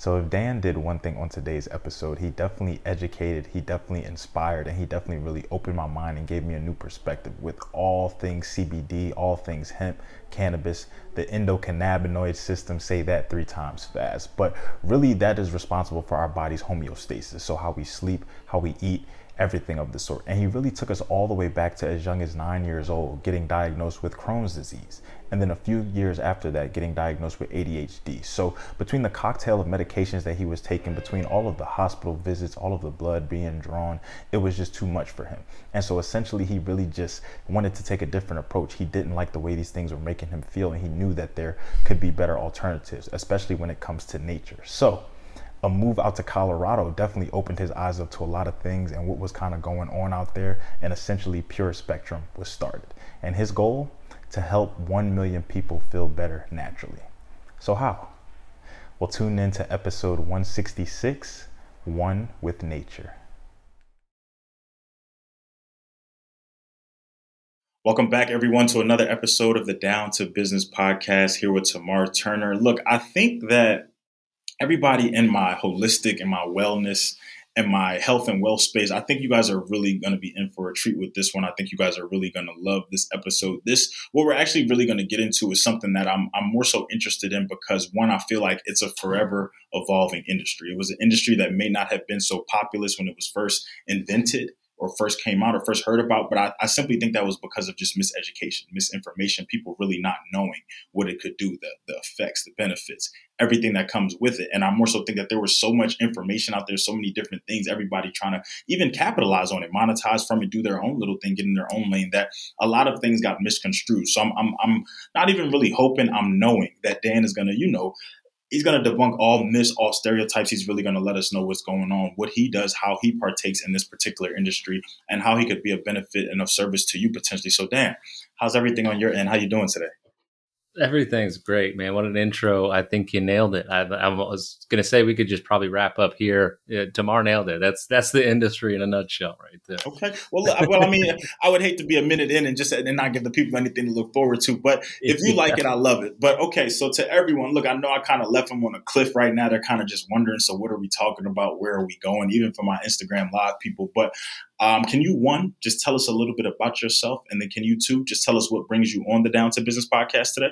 So if Dan did one thing on today's episode, he definitely educated, he definitely inspired, and he definitely really opened my mind and gave me a new perspective with all things CBD, all things hemp, cannabis, the endocannabinoid system, say that three times fast. But really that is responsible for our body's homeostasis. So how we sleep, how we eat, everything of the sort. And he really took us all the way back to as young as nine years old, getting diagnosed with Crohn's disease. And then a few years after that, getting diagnosed with ADHD. So, between the cocktail of medications that he was taking, between all of the hospital visits, all of the blood being drawn, it was just too much for him. And so, essentially, he really just wanted to take a different approach. He didn't like the way these things were making him feel, and he knew that there could be better alternatives, especially when it comes to nature. So, a move out to Colorado definitely opened his eyes up to a lot of things and what was kind of going on out there. And essentially, Pure Spectrum was started. And his goal to help 1 million people feel better naturally. So, how? Well, tune in to episode 166 One with Nature. Welcome back, everyone, to another episode of the Down to Business podcast here with Tamar Turner. Look, I think that everybody in my holistic and my wellness and my health and wealth space, I think you guys are really going to be in for a treat with this one. I think you guys are really going to love this episode. This, what we're actually really going to get into is something that I'm, I'm more so interested in because one, I feel like it's a forever evolving industry. It was an industry that may not have been so populous when it was first invented or first came out or first heard about, but I, I, simply think that was because of just miseducation, misinformation, people really not knowing what it could do, the, the effects, the benefits, everything that comes with it. And I more so think that there was so much information out there, so many different things, everybody trying to even capitalize on it, monetize from it, do their own little thing, get in their own lane, that a lot of things got misconstrued. So I'm, I'm, I'm not even really hoping, I'm knowing that Dan is going to, you know, he's going to debunk all myths, all stereotypes. He's really going to let us know what's going on, what he does, how he partakes in this particular industry, and how he could be a benefit and of service to you potentially. So, Dan, how's everything on your end? How you doing today? Everything's great, man. What an intro. I think you nailed it. I, I was going to say we could just probably wrap up here. Yeah, Tamar nailed it. That's that's the industry in a nutshell right there. Okay. Well, well, I mean, I would hate to be a minute in and just and not give the people anything to look forward to. But if you like it, I love it. But okay, so to everyone, look, I know I kind of left them on a cliff right now. They're kind of just wondering, so what are we talking about? Where are we going? Even for my Instagram live people. But um, can you one just tell us a little bit about yourself, and then can you two just tell us what brings you on the Down to Business podcast today?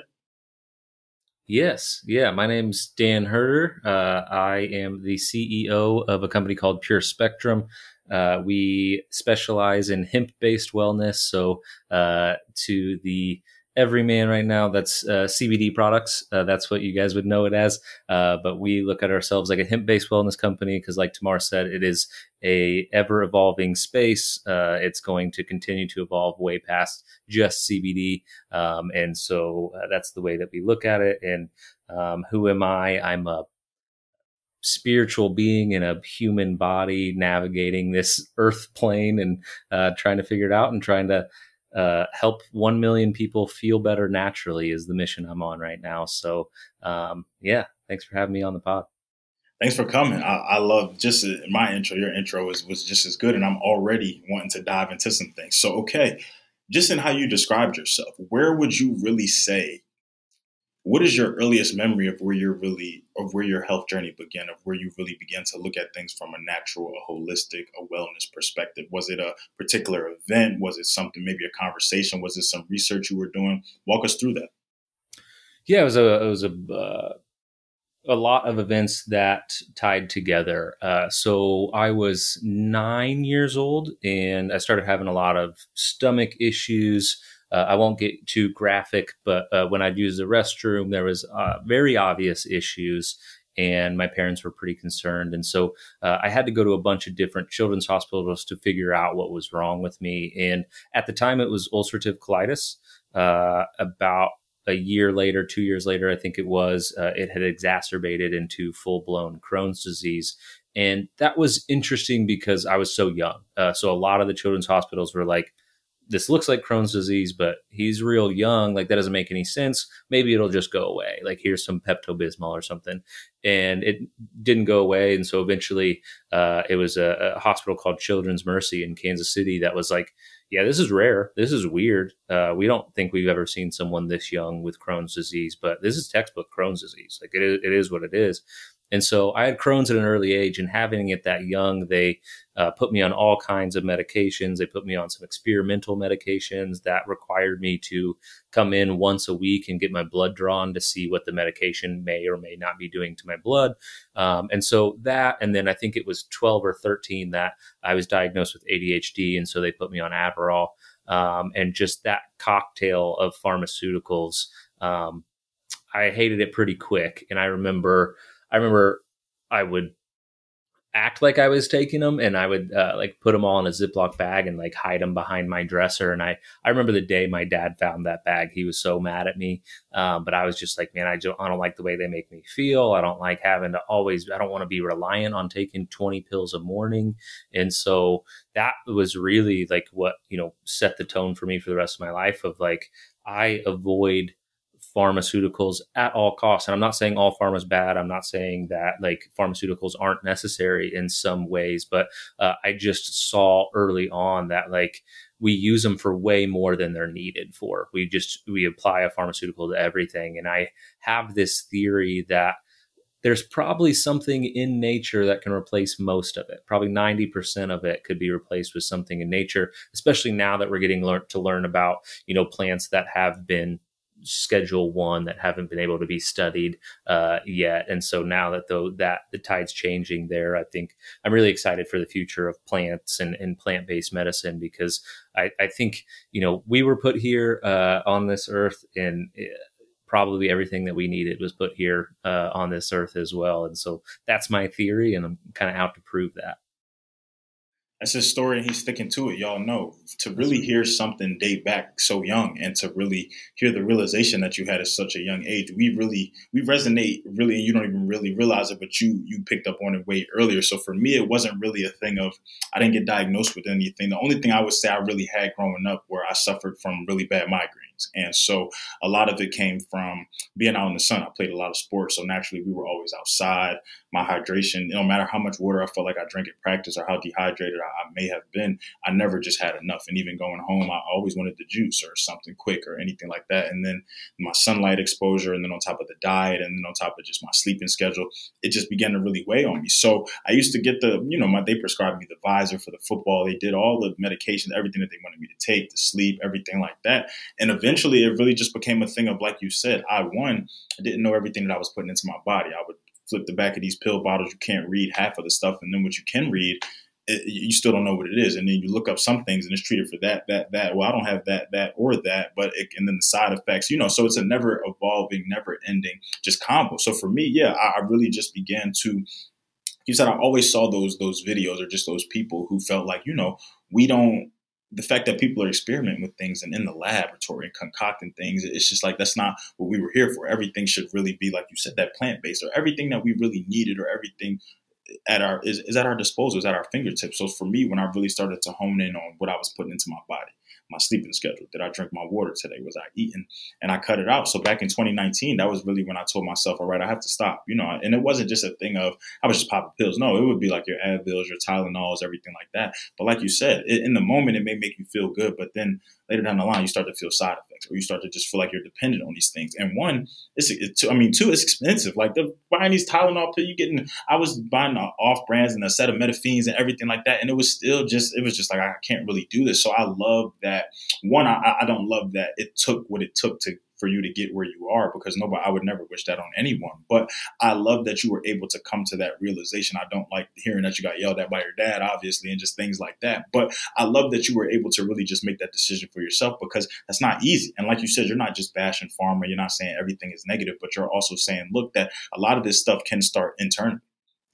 Yes, yeah. My name's Dan Huerter. Uh, I am the CEO of a company called Pure Spectrum. Uh, we specialize in hemp-based wellness, so uh, to the everyman right now that's uh, CBD products. Uh, that's what you guys would know it as. Uh, but we look at ourselves like a hemp-based wellness company because, like Tamar said, it is a ever-evolving space. Uh, it's going to continue to evolve way past just CBD, um, and so uh, that's the way that we look at it. And um, who am I? I'm a spiritual being in a human body navigating this earth plane and uh, trying to figure it out and trying to uh, help 1 million people feel better naturally is the mission I'm on right now. So, um, yeah, thanks for having me on the pod. Thanks for coming. I, I love just my intro. Your intro was, was just as good, and I'm already wanting to dive into some things. So, okay, just in how you described yourself, where would you really say what is your earliest memory of where you're really of where your health journey began of where you really began to look at things from a natural a holistic a wellness perspective? Was it a particular event? Was it something maybe a conversation? Was it some research you were doing? Walk us through that. Yeah it was a it was a uh, a lot of events that tied together. Uh, so i was nine years old and i started having a lot of stomach issues uh, I won't get too graphic, but uh, when I'd use the restroom, there was uh, very obvious issues, and my parents were pretty concerned. And so uh, I had to go to a bunch of different children's hospitals to figure out what was wrong with me. And at the time, it was ulcerative colitis. Uh, about a year later, two years later, I think it was, uh, it had exacerbated into full blown Crohn's disease. And that was interesting because I was so young. so a lot of the children's hospitals were like, this looks like Crohn's disease, but he's real young. Like that doesn't make any sense. Maybe it'll just go away. Like here's some Pepto Bismol or something, and it didn't go away. And so eventually, uh, it was a, a, hospital called Children's Mercy in Kansas City that was like, yeah, this is rare. This is weird. Uh, we don't think we've ever seen someone this young with Crohn's disease, but this is textbook Crohn's disease. Like it is, it is what it is. And so I had Crohn's at an early age, and having it that young, they uh, put me on all kinds of medications. They put me on some experimental medications that required me to come in once a week and get my blood drawn to see what the medication may or may not be doing to my blood. Um, and so that, and then I think it was 12 or 13 that I was diagnosed with ADHD. And so they put me on Adderall. Um, and just that cocktail of pharmaceuticals, um, I hated it pretty quick. And I remember I remember I would act like I was taking them and I would uh, like put them all in a Ziploc bag and like hide them behind my dresser. And I, I remember the day my dad found that bag, he was so mad at me. Um, but I was just like, man, I don't, I don't like the way they make me feel. I don't like having to always, I don't want to be reliant on taking 20 pills a morning. And so that was really like what, you know, set the tone for me for the rest of my life of like, I avoid pharmaceuticals at all costs. And I'm not saying all pharma is bad. I'm not saying that like pharmaceuticals aren't necessary in some ways, but uh, I just saw early on that like we use them for way more than they're needed for. We just we apply a pharmaceutical to everything, and I have this theory that there's probably something in nature that can replace most of it. Probably 90% of it could be replaced with something in nature, especially now that we're getting learned to learn about, you know, plants that have been schedule one that haven't been able to be studied uh, yet. And so now that though that the tide's changing there, I think I'm really excited for the future of plants and, and plant based medicine because I, I, think you know we were put here uh, on this earth and. Uh, probably everything that we needed was put here uh, on this earth as well. And so that's my theory, and I'm kind of out to prove that that's his story and he's sticking to it y'all know. To really hear something date back so young and to really hear the realization that you had at such a young age we really we resonate really and you don't even really realize it but you you picked up on it way earlier. So for me it wasn't really a thing of i didn't get diagnosed with anything. The only thing i would say i really had growing up where i suffered from really bad migraines and so a lot of it came from being out in the sun i played a lot of sports so naturally we were always outside my hydration no matter how much water i felt like i drank at practice or how dehydrated I I may have been, I never just had enough. And even going home, I always wanted the juice or something quick or anything like that. And then my sunlight exposure, and then on top of the diet, and then on top of just my sleeping schedule, it just began to really weigh on me. So I used to get the, you know, my they prescribed me the visor for the football. They did all the medication, everything that they wanted me to take, to sleep, everything like that. And eventually, it really just became a thing of, like you said, I won. I didn't know everything that I was putting into my body. I would flip the back of these pill bottles. You can't read half of the stuff, and then what you can read eh, it, you still don't know what it is. And then you look up some things and it's treated for that, that, that. Well, I don't have that, that, or that, but it, and then the side effects, you know, so it's a never evolving, never ending just combo. So for me, yeah, I, I really just began to, you said I always saw those, those videos or just those people who felt like, you know, we don't, the fact that people are experimenting with things and in the laboratory and concocting things, it's just like that's not what we were here for. Everything should really be like you said, that plant based or everything that we really needed or everything at our is, is at our disposal, is at our fingertips. So for me, when I really started to hone in on what I was putting into my body, my sleeping schedule, did I drink my water today? Was I eating? And I cut it out. So back in 2019, that was really when I told myself, all right, I have to stop. You know, and it wasn't just a thing of I was just popping pills. No, it would be like your Advils, your Tylenols, everything like that. But like you said, it, in the moment, it may make you feel good, but then later down the line, you start to feel side effects, or you start to just feel like you're dependent on these things. And one, it's, I mean, two, it's expensive. Like the buying these Tylenol pills, you getting. I was buying off brands and acetaminophens and everything like that, and it was still just, it was just like I can't really do this. So I love that. One, I, I don't love that it took what it took to for you to get where you are because nobody I would never wish that on anyone. But I love that you were able to come to that realization. I don't like hearing that you got yelled at by your dad, obviously, and just things like that. But I love that you were able to really just make that decision for yourself because that's not easy. And like you said, you're not just bashing pharma, you're not saying everything is negative, but you're also saying, look, that a lot of this stuff can start internally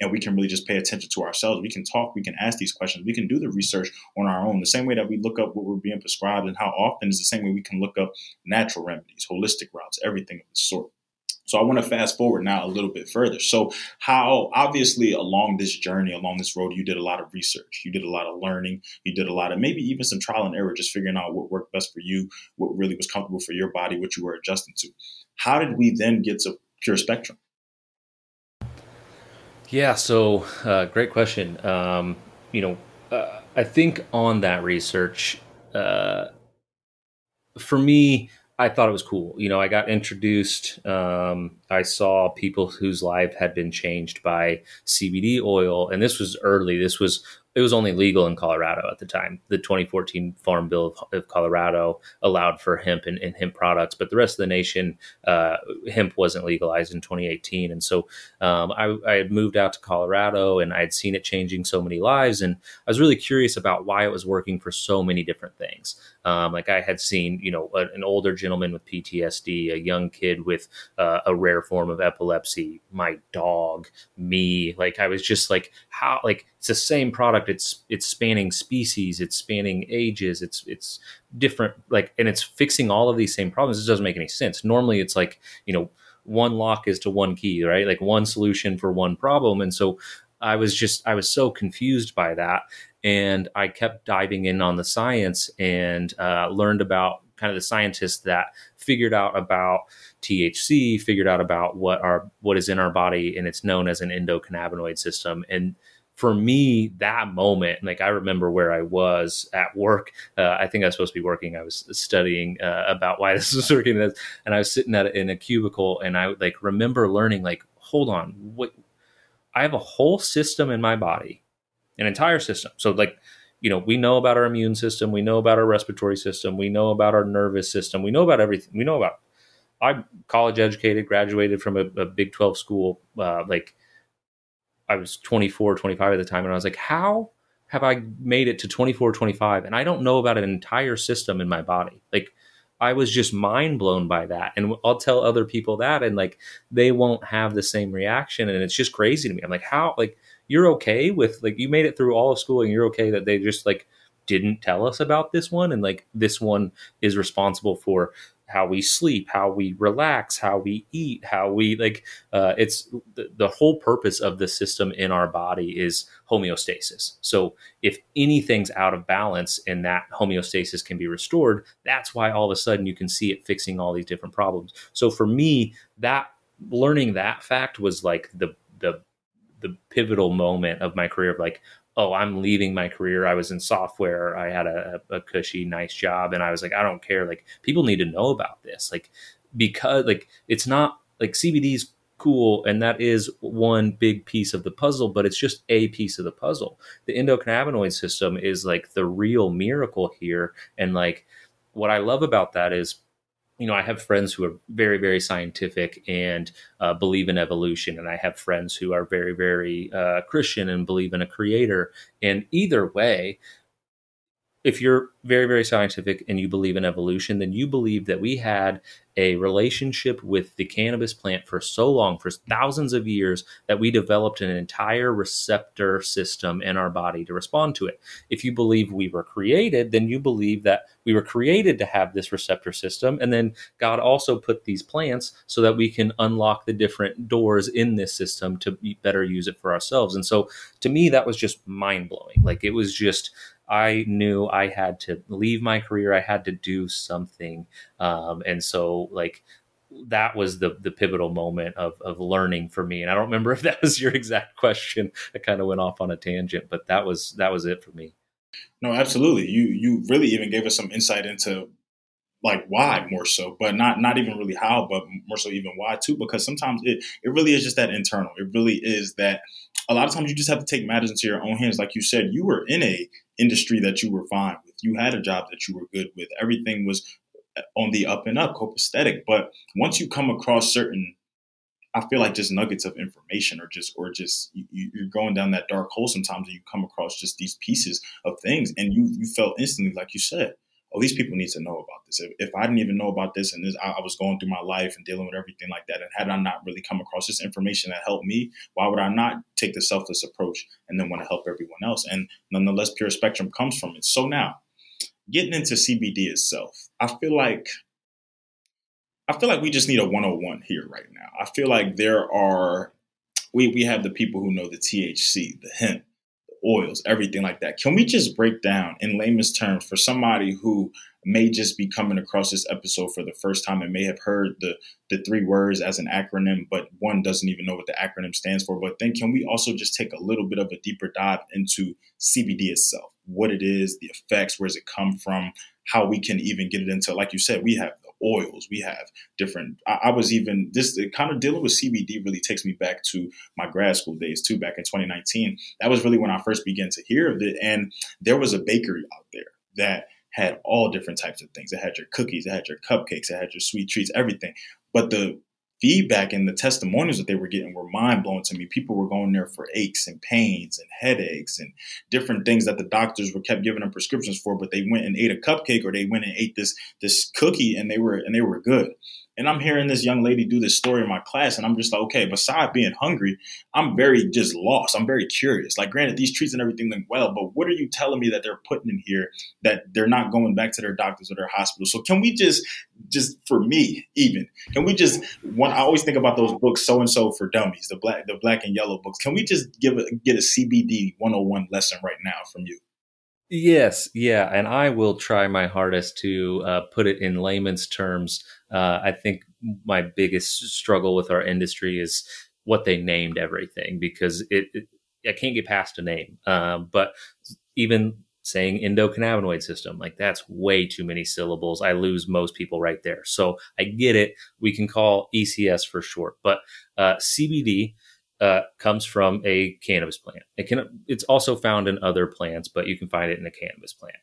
and we can really just pay attention to ourselves. We can talk, we can ask these questions, we can do the research on our own. The same way that we look up what we're being prescribed and how often is the same way we can look up natural remedies, holistic routes, everything of the sort. So I want to fast forward now a little bit further. So how obviously along this journey, along this road, you did a lot of research, you did a lot of learning, you did a lot of maybe even some trial and error, just figuring out what worked best for you, what really was comfortable for your body, what you were adjusting to. How did we then get to pure spectrum? Yeah, so uh, great question. Um, you know, uh, I think on that research, uh, for me, I thought it was cool. You know, I got introduced um, I saw people whose life had been changed by CBD oil, and this was early. This was it was only legal in Colorado at the time. The 2014 Farm Bill of, Colorado allowed for hemp and, and, hemp products, but the rest of the nation, uh, hemp wasn't legalized in 2018. And so um, I, I, had moved out to Colorado and I had seen it changing so many lives. And I was really curious about why it was working for so many different things. Um, like I had seen, you know, an older gentleman with PTSD, a young kid with uh, a rare form of epilepsy, my dog, me. Like I was just like, how? Like it's the same product. It's it's spanning species. It's spanning ages. It's it's different. Like and it's fixing all of these same problems. it doesn't make any sense. Normally, it's like you know one lock is to one key, right? Like one solution for one problem. And so I was just I was so confused by that and I kept diving in on the science and uh, learned about kind of the scientists that figured out about THC, figured out about what our what is in our body, and it's known as an endocannabinoid system. And for me, that moment, like I remember where I was at work. Uh, I think I was supposed to be working. I was studying uh, about why this was working, and I was sitting at in a cubicle, and I like remember learning, like, hold on, what? I have a whole system in my body an entire system. So like, you know, we know about our immune system, we know about our respiratory system, we know about our nervous system, we know about everything. We know about. I'm college educated, graduated from a, a Big 12 school. Uh, like, I was 24, 25 at the time, and I was like, how have I made it to 24, 25? And I don't know about an entire system in my body. Like, I was just mind blown by that. And I'll tell other people that, and like, they won't have the same reaction. And it's just crazy to me. I'm like, how, like, you're okay with like you made it through all of school and you're okay that they just like didn't tell us about this one and like this one is responsible for how we sleep how we relax how we eat how we like uh, it's the, the whole purpose of the system in our body is homeostasis. So if anything's out of balance and that homeostasis can be restored that's why all of a sudden you can see it fixing all these different problems. So for me that learning that fact was like the the the pivotal moment of my career of like, oh, I'm leaving my career. I was in software. I had a, a cushy, nice job. And I was like, I don't care. Like, people need to know about this. Like, because, like, it's not like CBD's cool and that is one big piece of the puzzle but it's just a piece of the puzzle the endocannabinoid system is like the real miracle here and like what i love about that is you know, I have friends who are very, very scientific and uh, believe in evolution, and I have friends who are very, very uh, Christian and believe in a creator. And either way, if you're very, very scientific and you believe in evolution, then you believe that we had a relationship with the cannabis plant for so long, for thousands of years, that we developed an entire receptor system in our body to respond to it. If you believe we were created, then you believe that we were created to have this receptor system. And then God also put these plants so that we can unlock the different doors in this system to better use it for ourselves. And so to me, that was just mind blowing. Like it was just I knew I had to leave my career. I had to do something, um, and so like that was the the pivotal moment of of learning for me. And I don't remember if that was your exact question. I kind of went off on a tangent, but that was that was it for me. No, absolutely. You you really even gave us some insight into like why more so, but not not even really how, but more so even why too. Because sometimes it it really is just that internal. It really is that a lot of times you just have to take matters into your own hands. Like you said, you were in a industry that you were fine with. You had a job that you were good with. Everything was uh, on the up and up, copacetic. But once you come across certain, I feel like just nuggets of information, or just or just you, are going down that dark hole sometimes, and you come across just these pieces of things, and you you felt instantly, like you said, these people need to know about this. If, if I didn't even know about this and this, I, I, was going through my life and dealing with everything like that, and had I not really come across this information that helped me, why would I not take the selfless approach and then want to help everyone else? And nonetheless, pure spectrum comes from it. So now, getting into CBD itself, I feel like I feel like we just need a 101 here right now. I feel like there are we we have the people who know the THC, the hemp, oils, everything like that. Can we just break down in layman's terms for somebody who may just be coming across this episode for the first time and may have heard the the three words as an acronym, but one doesn't even know what the acronym stands for. But then can we also just take a little bit of a deeper dive into CBD itself, what it is, the effects, where does it come from, how we can even get it into, like you said, we have oils, we have different. I, I was even this kind of dealing with CBD really takes me back to my grad school days too. Back in 2019, that was really when I first began to hear of it, and there was a bakery out there that had all different types of things. It had your cookies, it had your cupcakes, it had your sweet treats, everything. But the feedback and the testimonials that they were getting were mind blowing to me. People were going there for aches and pains and headaches and different things that the doctors were kept giving them prescriptions for, but they went and ate a cupcake or they went and ate this this cookie and they were and they were good. And I'm hearing this young lady do this story in my class, and I'm just like, okay, beside being hungry, I'm very just lost. I'm very curious. Like, granted, these treats and everything went well, but what are you telling me that they're putting in here that they're not going back to their doctors or their hospitals? So can we just, just for me, even, can we just one? I always think about those books, so and so for dummies, the black, the black and yellow books. Can we just give a get a CBD 101 lesson right now from you? Yes, yeah, and I will try my hardest to uh, put it in layman's terms. Uh, I think my biggest struggle with our industry is what they named everything because it, it I can't get past a name. Uh, but even saying endocannabinoid system, like that's way too many syllables. I lose most people right there. So I get it. We can call ECS for short, but uh, CBD uh, comes from a cannabis plant. It can it's also found in other plants, but you can find it in a cannabis plant.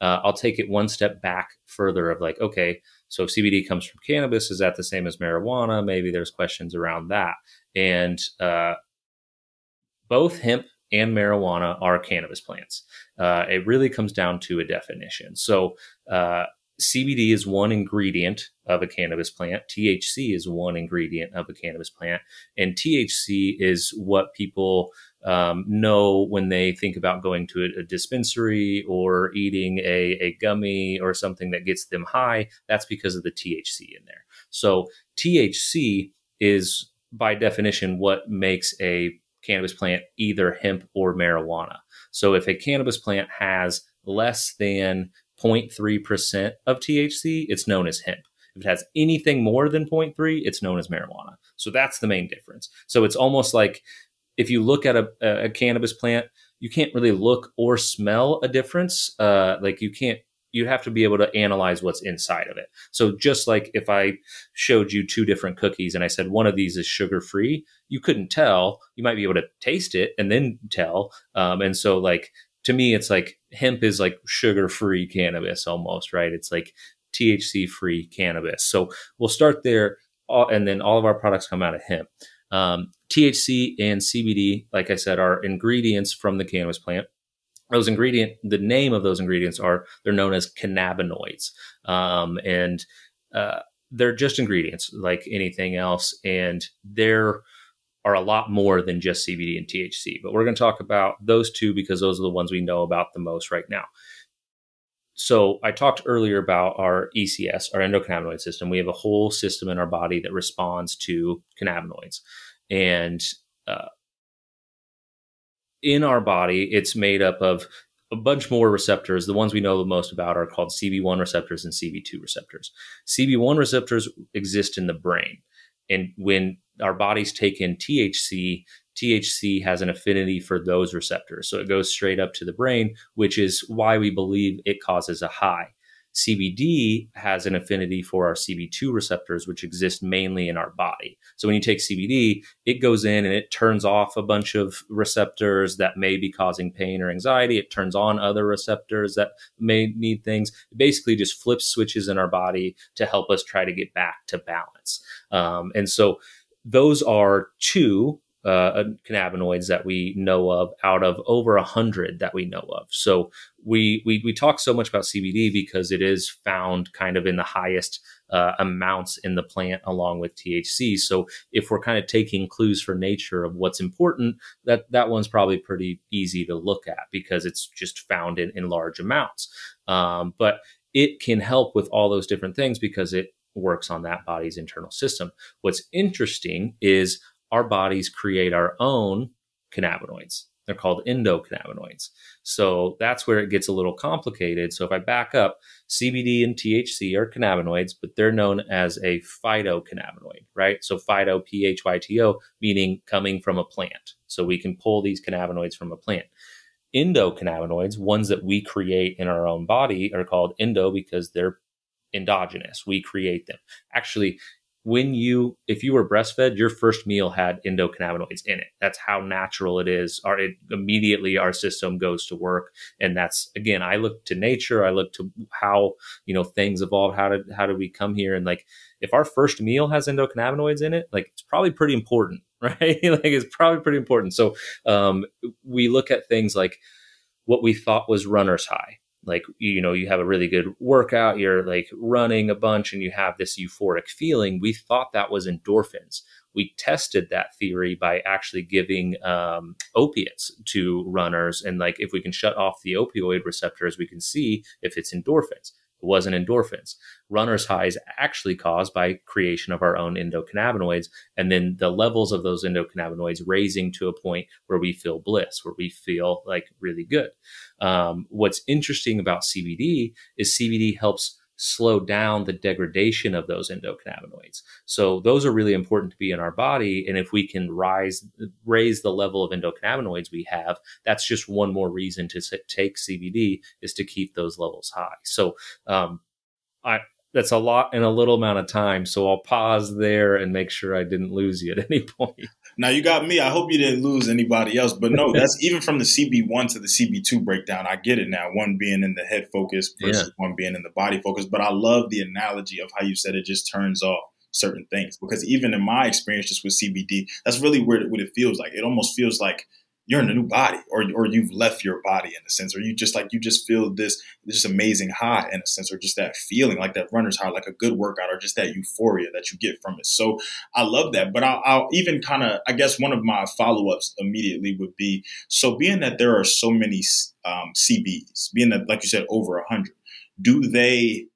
Uh, I'll take it one step back further of like, okay, so CBD comes from cannabis. Is that the same as marijuana? Maybe there's questions around that. And uh, both hemp and marijuana are cannabis plants. Uh, it really comes down to a definition. So uh, CBD is one ingredient of a cannabis plant. THC is one ingredient of a cannabis plant. And THC is what people um, know when they think about going to a, a dispensary or eating a, a gummy or something that gets them high. That's because of the THC in there. So THC is by definition what makes a cannabis plant either hemp or marijuana. So if a cannabis plant has less than 0.3% of THC, it's known as hemp. If it has anything more than 0.3, it's known as marijuana. So that's the main difference. So it's almost like if you look at a, a cannabis plant, you can't really look or smell a difference. Uh, like you can't, you have to be able to analyze what's inside of it. So just like if I showed you two different cookies and I said one of these is sugar free, you couldn't tell. You might be able to taste it and then tell. Um, and so like to me, it's like hemp is like sugar free cannabis almost, right? It's like THC free cannabis. So we'll start there, and then all of our products come out of hemp. Um, THC and CBD, like I said, are ingredients from the cannabis plant. Those ingredient, the name of those ingredients are they're known as cannabinoids, um, and uh, they're just ingredients like anything else, and they're are a lot more than just CBD and THC. But we're going to talk about those two because those are the ones we know about the most right now. So I talked earlier about our ECS, our endocannabinoid system. We have a whole system in our body that responds to cannabinoids, and uh, in our body, it's made up of a bunch more receptors. The ones we know the most about are called CB1 receptors and CB2 receptors. CB1 receptors exist in the brain. And when our bodies take in THC, THC has an affinity for those receptors. So it goes straight up to the brain, which is why we believe it causes a high. CBD has an affinity for our CB2 receptors, which exist mainly in our body. So when you take CBD, it goes in and it turns off a bunch of receptors that may be causing pain or anxiety. It turns on other receptors that may need things. It basically just flips switches in our body to help us try to get back to balance. Um, and so those are two uh, cannabinoids that we know of out of over a hundred that we know of. So we, we we talk so much about CBD because it is found kind of in the highest uh, amounts in the plant along with THC. So if we're kind of taking clues for nature of what's important, that that one's probably pretty easy to look at because it's just found in, in large amounts. Um, but it can help with all those different things because it works on that body's internal system. What's interesting is our bodies create our own cannabinoids. They're called endocannabinoids. So that's where it gets a little complicated. So if I back up, CBD and THC are cannabinoids, but they're known as a phytocannabinoid, right? So phyto, P H Y T O, meaning coming from a plant. So we can pull these cannabinoids from a plant. Endocannabinoids, ones that we create in our own body, are called endo because they're endogenous. We create them. Actually, when you if you were breastfed your first meal had endocannabinoids in it. That's how natural it is. Our it, immediately our system goes to work. And that's again i look to nature. I look to how you know things evolve. How did how did we come here? And like if our first meal has endocannabinoids in it like it's probably pretty important right? Like it's probably pretty important. So um we look at things like what we thought was runner's high like you know you have a really good workout you're like running a bunch and you have this euphoric feeling we thought that was endorphins. We tested that theory by actually giving um, opiates to runners and like if we can shut off the opioid receptors we can see if it's endorphins wasn't endorphins. Runner's high is actually caused by creation of our own endocannabinoids, and then the levels of those endocannabinoids raising to a point where we feel bliss, where we feel like really good. Um, what's interesting about CBD is CBD helps slow down the degradation of those endocannabinoids. So those are really important to be in our body. And if we can rise, raise the level of endocannabinoids we have, that's just one more reason to take CBD is to keep those levels high. So, um, I, that's a lot in a little amount of time. So I'll pause there and make sure I didn't lose you at any point. Now you got me. I hope you didn't lose anybody else. But no, that's even from the CB1 to the CB2 breakdown. I get it now. One being in the head focus versus yeah. one being in the body focus. But I love the analogy of how you said it just turns off certain things. Because even in my experience just with CBD, that's really what it feels like. It almost feels like you're in a new body or, or you've left your body in a sense or you just like you just feel this this amazing high in a sense or just that feeling like that runner's high like a good workout or just that euphoria that you get from it. So i love that but i'll, I'll even kind of i guess one of my follow-ups immediately would be so being that there are so many um, cbs being that like you said over 100 do they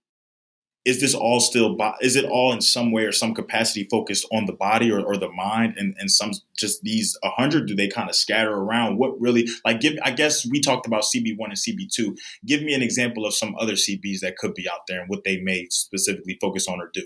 is this all still is it all in some way or some capacity focused on the body or, or the mind and, and some just these 100 do they kind of scatter around what really like give i guess we talked about cb1 and cb2 give me an example of some other cbs that could be out there and what they may specifically focus on or do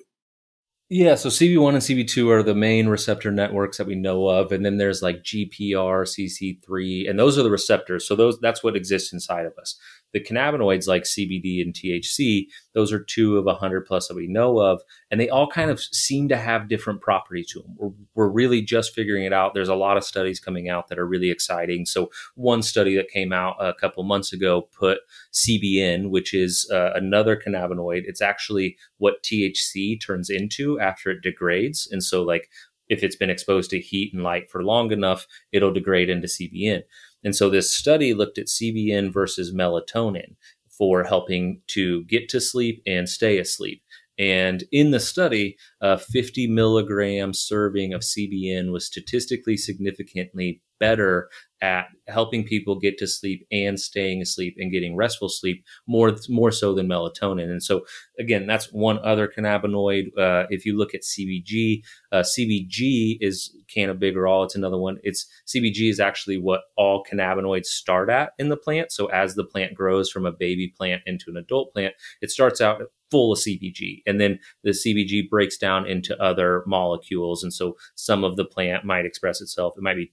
yeah, so CB1 and CB2 are the main receptor networks that we know of, and then there's like GPR, CC3, and those are the receptors. So those that's what exists inside of us. The cannabinoids like CBD and THC, those are two of a hundred plus that we know of, and they all kind of seem to have different properties to them. We're, we're really just figuring it out. There's a lot of studies coming out that are really exciting. So one study that came out a couple months ago put CBN, which is uh, another cannabinoid. It's actually what THC turns into after it degrades, and so like if it's been exposed to heat and light for long enough, it'll degrade into CBN. And so this study looked at CBN versus melatonin for helping to get to sleep and stay asleep. And in the study, a 50 milligram serving of CBN was statistically significantly better at helping people get to sleep and staying asleep and getting restful sleep more more so than melatonin. And so again, that's one other cannabinoid. Uh, if you look at CBG, uh, CBG is cannabigerol. It's another one. It's CBG is actually what all cannabinoids start at in the plant. So as the plant grows from a baby plant into an adult plant, it starts out full of CBG. And then the CBG breaks down into other molecules. And so some of the plant might express itself. It might be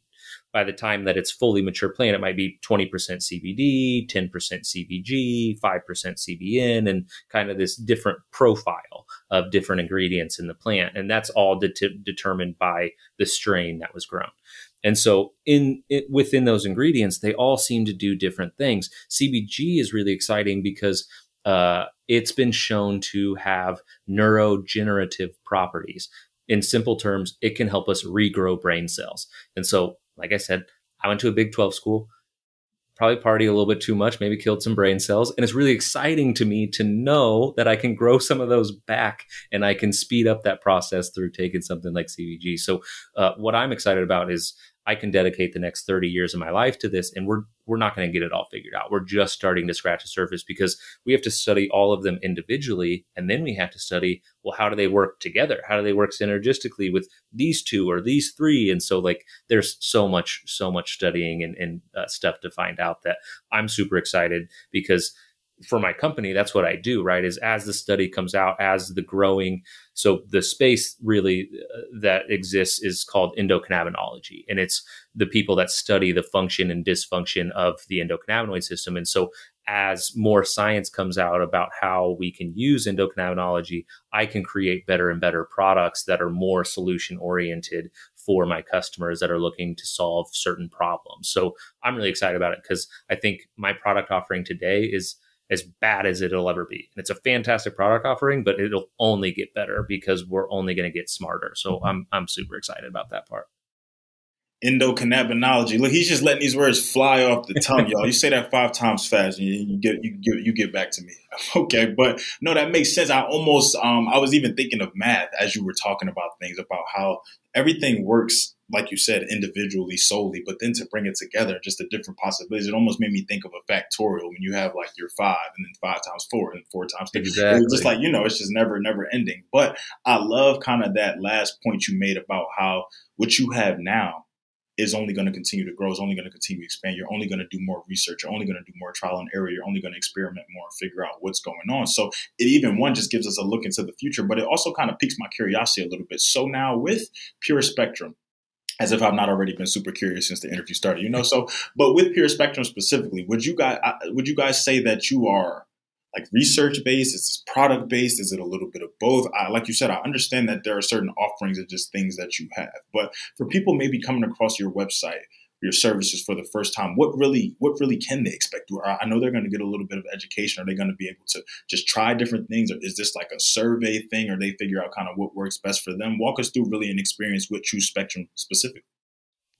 by the time that it's fully mature plant, it might be 20% CBD, 10% CBG, 5% CBN, and kind of this different profile of different ingredients in the plant. And that's all de- determined by the strain that was grown. And so in it, within those ingredients, they all seem to do different things. CBG is really exciting because uh, it's been shown to have neurogenerative properties. In simple terms, it can help us regrow brain cells. And so like I said, I went to a Big 12 school, probably party a little bit too much, maybe killed some brain cells. And it's really exciting to me to know that I can grow some of those back and I can speed up that process through taking something like CBG. So, uh, what I'm excited about is I can dedicate the next 30 years of my life to this and we're we're not going to get it all figured out. We're just starting to scratch the surface because we have to study all of them individually and then we have to study well how do they work together? How do they work synergistically with these two or these three? And so like there's so much so much studying and, and uh, stuff to find out that I'm super excited because for my company that's what i do right is as the study comes out as the growing so the space really uh, that exists is called endocannabinology and it's the people that study the function and dysfunction of the endocannabinoid system and so as more science comes out about how we can use endocannabinology, I can create better and better products that are more solution oriented for my customers that are looking to solve certain problems. So I'm really excited about it because I think my product offering today is as bad as it'll ever be. And it's a fantastic product offering, but it'll only get better because we're only going to get smarter. So I'm I'm super excited about that part endocannabinology. Look, he's just letting these words fly off the tongue, y'all. You say that five times fast, and you get you get you get back to me. Okay, but no, that makes sense. I almost um I was even thinking of math as you were talking about things about how everything works like you said individually solely, but then to bring it together, just the different possibilities. It almost made me think of a factorial when you have like your five and then five times four and four times three. Exactly. It's just like you know, it's just never never ending. But I love kind of that last point you made about how what you have now is only going to continue to grow, is only going to continue to expand. You're only going to do more research. You're only going to do more trial and error. You're only going to experiment more and figure out what's going on. So it even one just gives us a look into the future, but it also kind of piques my curiosity a little bit. So now with Pure Spectrum, as if I've not already been super curious since the interview started, you know. So, but with Pure Spectrum specifically, would you guys uh, would you guys say that you are like research based? Is this product based? Is it a little bit of both? I, like you said, I understand that there are certain offerings and just things that you have, but for people maybe coming across your website, your services for the first time, what really, what really can they expect? I know they're going to get a little bit of education. Are they going to be able to just try different things, or is this like a survey thing, or they figure out kind of what works best for them? Walk us through really an experience with Pure Spectrum specifically.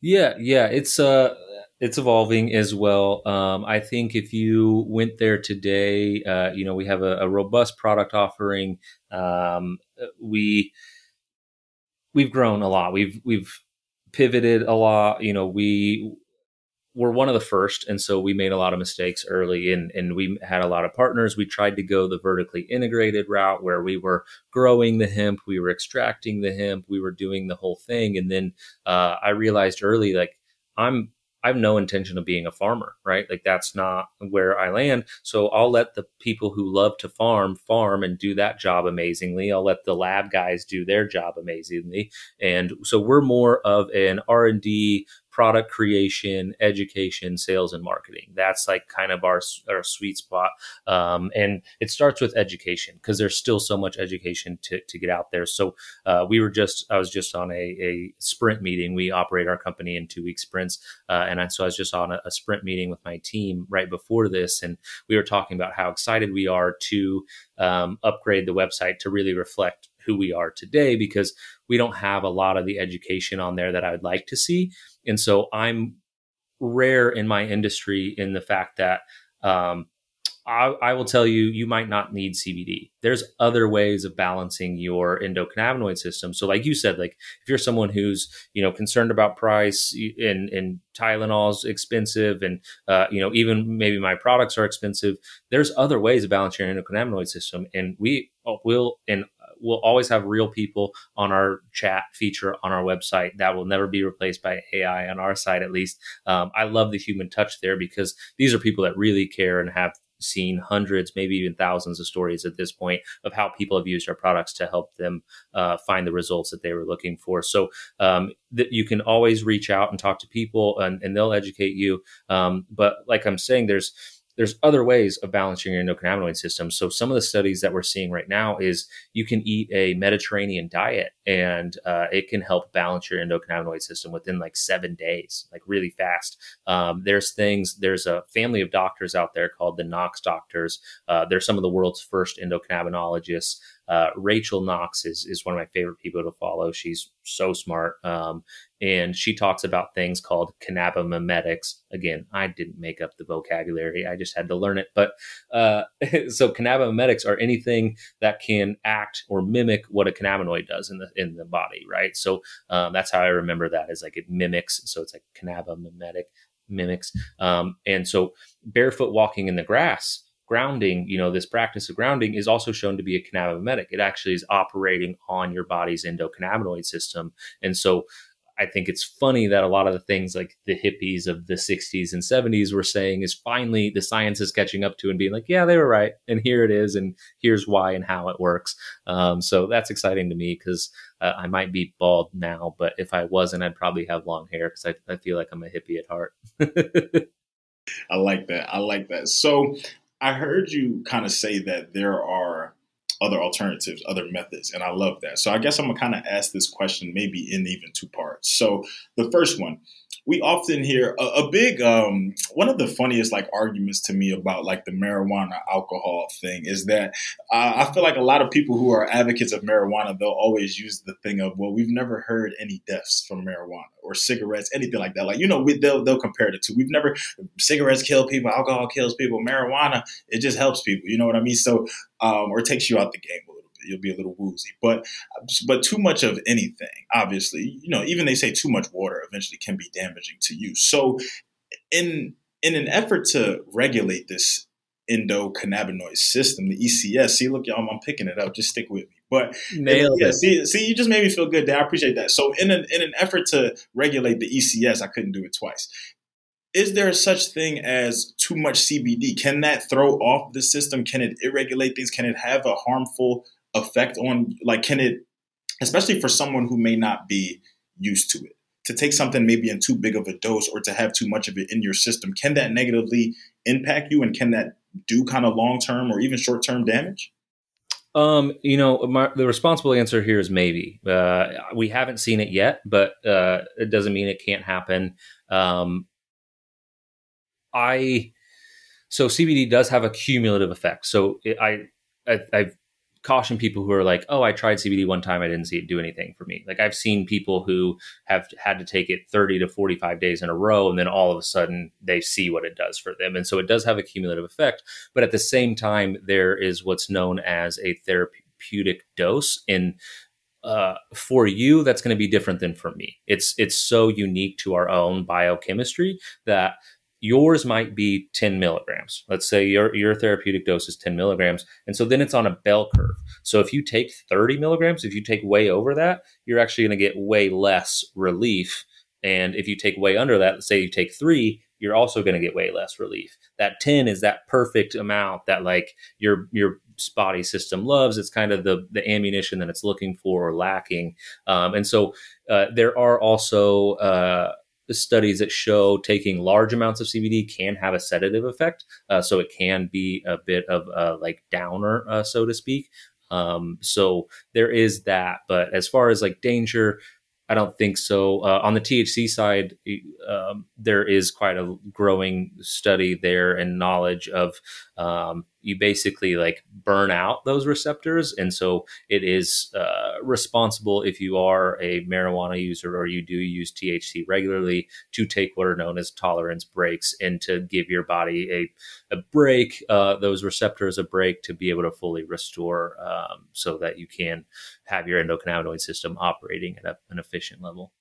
Yeah, yeah, it's uh it's evolving as well. Um, I think if you went there today, uh, you know, we have a, a robust product offering. Um, we we've grown a lot. We've we've pivoted a lot. You know, we were one of the first, and so we made a lot of mistakes early, and and we had a lot of partners. We tried to go the vertically integrated route where we were growing the hemp, we were extracting the hemp, we were doing the whole thing, and then uh, I realized early, like I'm I have no intention of being a farmer, right? Like that's not where I land. So I'll let the people who love to farm farm and do that job amazingly. I'll let the lab guys do their job amazingly. And so we're more of an R&D product creation, education, sales, and marketing. That's like kind of our, our sweet spot. Um, and it starts with education because there's still so much education to, to get out there. So uh, we were just, I was just on a, a sprint meeting. We operate our company in two week sprints. Uh, and I, so I was just on a, a sprint meeting with my team right before this. And we were talking about how excited we are to um, upgrade the website to really reflect who we are today because we don't have a lot of the education on there that I would like to see. And so I'm rare in my industry in the fact that um, I, I, will tell you, you might not need CBD. There's other ways of balancing your endocannabinoid system. So, like you said, like if you're someone who's you know concerned about price and and Tylenol's expensive, and uh, you know even maybe my products are expensive, there's other ways of balancing your endocannabinoid system, and we uh, will and we'll always have real people on our chat feature on our website that will never be replaced by AI on our side, at least. Um, I love the human touch there because these are people that really care and have seen hundreds, maybe even thousands of stories at this point of how people have used our products to help them uh, find the results that they were looking for. So um, that you can always reach out and talk to people, and, and they'll educate you. Um, but like I'm saying, there's there's other ways of balancing your endocannabinoid system. So some of the studies that we're seeing right now is you can eat a Mediterranean diet and uh, it can help balance your endocannabinoid system within like seven days, like really fast. Um, there's things, there's a family of doctors out there called the Knox doctors. Uh, they're some of the world's first endocannabinologists. Uh, Rachel Knox is is one of my favorite people to follow. She's so smart, um, and she talks about things called cannabimimetics. Again, I didn't make up the vocabulary; I just had to learn it. But uh, so cannabimimetics are anything that can act or mimic what a cannabinoid does in the in the body, right? So um, that's how I remember that is like it mimics. So it's like cannabimimetic mimics, um, and so barefoot walking in the grass grounding, you know, this practice of grounding is also shown to be a cannabinoid. It actually is operating on your body's endocannabinoid system. And so I think it's funny that a lot of the things like the hippies of the 60s and 70s were saying is finally the science is catching up to and being like, yeah, they were right. And here it is. And here's why and how it works. Um, so that's exciting to me because uh, I might be bald now, but if I wasn't, I'd probably have long hair because I, I feel like I'm a hippie at heart. I like that. I like that. So I heard you kind of say that there are other alternatives, other methods, and I love that. So I guess I'm gonna kind of ask this question maybe in even two parts. So the first one, we often hear a, a big um, one of the funniest like arguments to me about like the marijuana alcohol thing is that uh, I feel like a lot of people who are advocates of marijuana they'll always use the thing of well we've never heard any deaths from marijuana or cigarettes anything like that. Like you know we, they'll they'll compare it to we've never cigarettes kill people alcohol kills people marijuana it just helps people you know what I mean? So um, or takes you out the game you'll be a little woozy. But but too much of anything, obviously, you know, even they say too much water eventually can be damaging to you. So in in an effort to regulate this endocannabinoid system, the ECS. See, look, y'all, I'm picking it up. Just stick with me. But Nailed yeah, it. see, see, you just made me feel good. Dad. I appreciate that. So, in an in an effort to regulate the ECS, I couldn't do it twice. Is there such thing as too much CBD? Can that throw off the system? Can it irregulate things? Can it have a harmful effect on like can it especially for someone who may not be used to it to take something maybe in too big of a dose or to have too much of it in your system can that negatively impact you and can that do kind of long term or even short term damage um, you know, my, the responsible answer here is maybe. Uh, we haven't seen it yet, but uh, it doesn't mean it can't happen. Um, I so CBD does have a cumulative effect. So it, I, I I've caution people who are like, oh, I tried CBD one time, I didn't see it do anything for me. Like I've seen people who have had to take it 30 to 45 days in a row, and then all of a sudden they see what it does for them. And so it does have a cumulative effect. But at the same time, there is what's known as a therapeutic dose. And uh, for you, that's going to be different than for me. It's it's so unique to our own biochemistry that yours might be 10 milligrams. Let's say your, your therapeutic dose is 10 milligrams. And so then it's on a bell curve. So if you take 30 milligrams, if you take way over that, you're actually going to get way less relief. And if you take way under that, say you take three, you're also going to get way less relief. That 10 is that perfect amount that like your, your body system loves. It's kind of the, the ammunition that it's looking for or lacking. Um, and so uh, there are also, uh, studies that show taking large amounts of CBD can have a sedative effect. Uh, so it can be a bit of a like downer, uh, so to speak. Um, so there is that. But as far as like danger, I don't think so. Uh, on the THC side, um, there is quite a growing study there and knowledge of um, you basically like burn out those receptors. And so it is uh, responsible if you are a marijuana user or you do use THC regularly to take what are known as tolerance breaks and to give your body a, a break, uh, those receptors a break to be able to fully restore um, so that you can have your endocannabinoid system operating at a, an efficient level.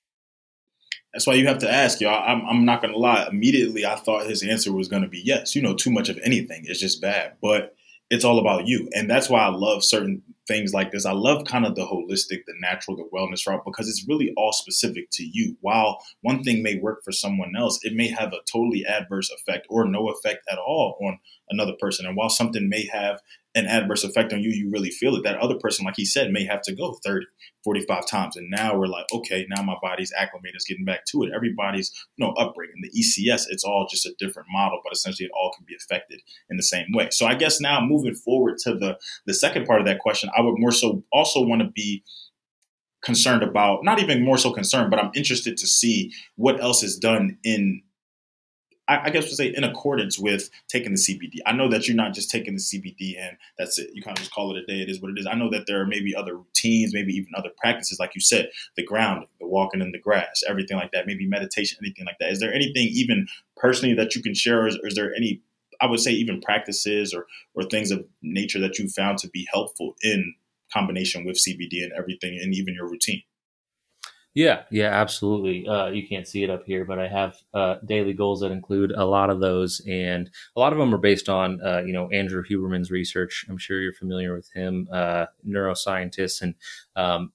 That's why you have to ask, y'all. I'm, I'm not gonna lie. Immediately, I thought his answer was gonna be yes. You know, too much of anything is just bad. But it's all about you, and that's why I love certain things like this. I love kind of the holistic, the natural, the wellness route because it's really all specific to you. While one thing may work for someone else, it may have a totally adverse effect or no effect at all on another person. And while something may have an adverse effect on you, you really feel it. That other person, like he said, may have to go 30, 45 times. And now we're like, okay, now my body's acclimated, it's getting back to it. Everybody's, you know, upbringing. The ECS, it's all just a different model, but essentially it all can be affected in the same way. So I guess now moving forward to the the second part of that question, I would more so also want to be concerned about, not even more so concerned, but I'm interested to see what else is done in I, I guess we'll say in accordance with taking the CBD. I know that you're not just taking the CBD and that's it. You kind of just call it a day. It is what it is. I know that there are maybe other routines, maybe even other practices, like you said, the grounding, the walking in the grass, everything like that, maybe meditation, anything like that. Is there anything even personally that you can share? Or is, or is there any, I would say, even practices or, or things of nature that you found to be helpful in combination with CBD and everything and even your routine? Yeah, yeah, absolutely. Uh, you can't see it up here, but I have uh, daily goals that include a lot of those, and a lot of them are based on, uh, you know, Andrew Huberman's research. I'm sure you're familiar with him, uh, neuroscientist, and um,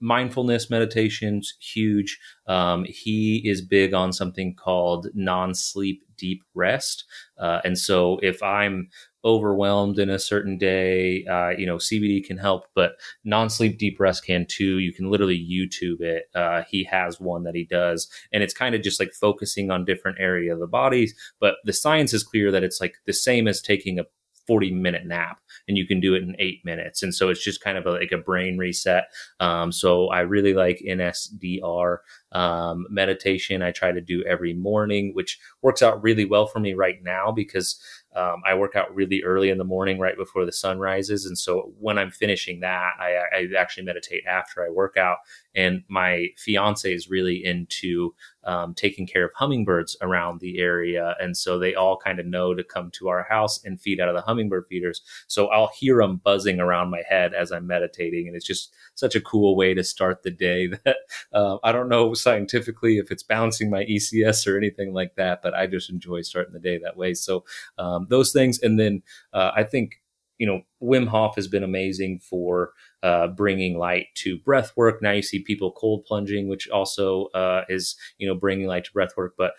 mindfulness meditations huge. Um, he is big on something called non-sleep deep rest, uh, and so if I'm overwhelmed in a certain day, uh, you know, CBD can help, but non-sleep deep rest can too. You can literally YouTube it. Uh, he has one that he does, and it's kind of just like focusing on different area of the bodies. But the science is clear that it's like the same as taking a 40 minute nap and you can do it in eight minutes. And so it's just kind of a, like a brain reset. Um, so I really like NSDR um, meditation. I try to do every morning, which works out really well for me right now because um, I work out really early in the morning, right before the sun rises. And so when I'm finishing that, I, I actually meditate after I work out. And my fiance is really into um, taking care of hummingbirds around the area. And so they all kind of know to come to our house and feed out of the hummingbird feeders. So I'll hear them buzzing around my head as I'm meditating. And it's just such a cool way to start the day that uh, I don't know scientifically if it's balancing my ECS or anything like that, but I just enjoy starting the day that way. So um, those things. And then uh, I think you know, Wim Hof has been amazing for uh, bringing light to breath work. Now you see people cold plunging, which also uh, is, you know, bringing light to breath work. But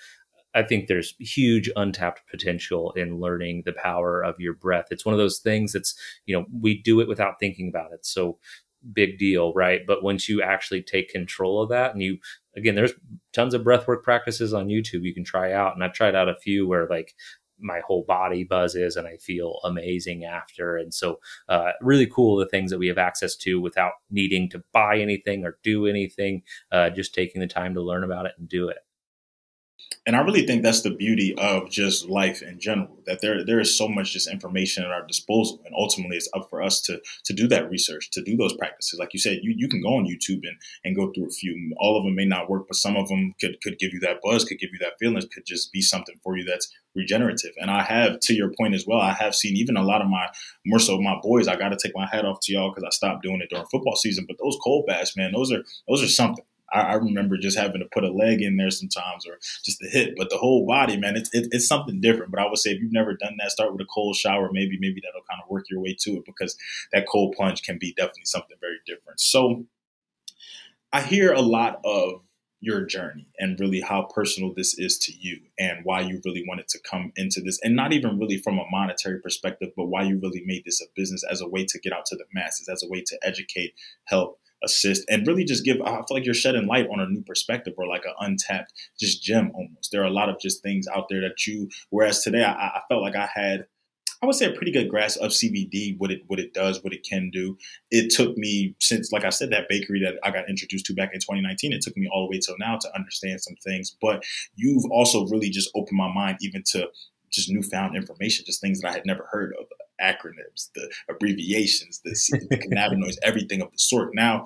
I think there's huge untapped potential in learning the power of your breath. It's one of those things that's, you know, we do it without thinking about it. So big deal, right? But once you actually take control of that and you, again, there's tons of breathwork practices on YouTube you can try out. And I've tried out a few where like my whole body buzzes and I feel amazing after. And so, uh, really cool the things that we have access to without needing to buy anything or do anything, uh, just taking the time to learn about it and do it and I really think that's the beauty of just life in general. That there there is so much just information at our disposal, and ultimately it's up for us to to do that research, to do those practices. Like you said, you, you can go on YouTube and, and go through a few. All of them may not work, but some of them could could give you that buzz, could give you that feeling, could just be something for you that's regenerative. And I have, to your point as well, I have seen even a lot of my more so my boys. I got to take my hat off to y'all because I stopped doing it during football season. But those cold baths, man, those are those are something. I, I, remember just having to put a leg in there sometimes or just the hip, but the whole body, man, it's it, it's something different. But I would say if you've never done that, start with a cold shower. Maybe maybe that'll kind of work your way to it because that cold plunge can be definitely something very different. So I hear a lot of your journey and really how personal this is to you and why you really wanted to come into this and not even really from a monetary perspective but why you really made this a business as a way to get out to the masses as a way to educate help assist and really just give i feel like you're shedding light on a new perspective or like an untapped just gem almost there are a lot of just things out there that you whereas today i, I felt like i had I would say a pretty good grasp of CBD, what it what it does, what it can do. It took me since, like I said, that bakery that I got introduced to back in 2019. It took me all the way till now to understand some things. But you've also really just opened my mind even to just newfound information, just things that I had never heard of, acronyms, the abbreviations, the, the cannabinoids, everything of the sort. Now,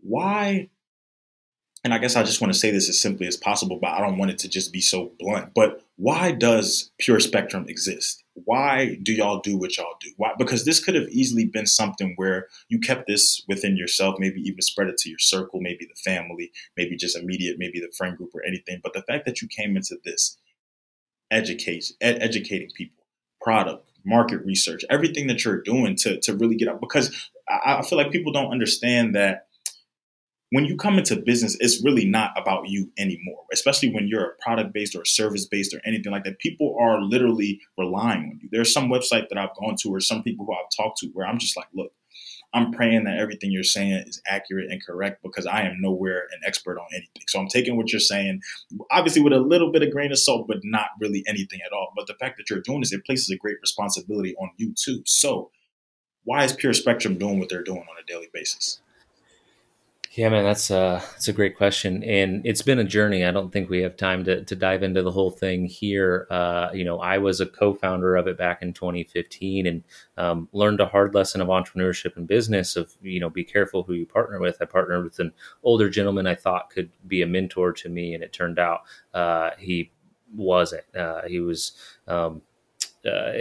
why? And I guess I just want to say this as simply as possible, but I don't want it to just be so blunt. But why does Pure Spectrum exist? Why do y'all do what y'all do? Why? Because this could have easily been something where you kept this within yourself, maybe even spread it to your circle, maybe the family, maybe just immediate, maybe the friend group or anything. But the fact that you came into this education, ed- educating people, product, market research, everything that you're doing to to really get up. Because I, I feel like people don't understand that when you come into business, it's really not about you anymore, especially when you're a product based or service based or anything like that. People are literally relying on you. There's some website that I've gone to or some people who I've talked to where I'm just like, look, I'm praying that everything you're saying is accurate and correct because I am nowhere an expert on anything. So I'm taking what you're saying, obviously with a little bit of grain of salt, but not really anything at all. But the fact that you're doing this, it places a great responsibility on you too. So why is Pure Spectrum doing what they're doing on a daily basis? Yeah, man, that's a uh, that's a great question, and it's been a journey. I don't think we have time to to dive into the whole thing here. Uh, you know, I was a co-founder of it back in 2015, and um, learned a hard lesson of entrepreneurship and business. Of you know, be careful who you partner with. I partnered with an older gentleman I thought could be a mentor to me, and it turned out uh, he wasn't. Uh, he was. Um, uh,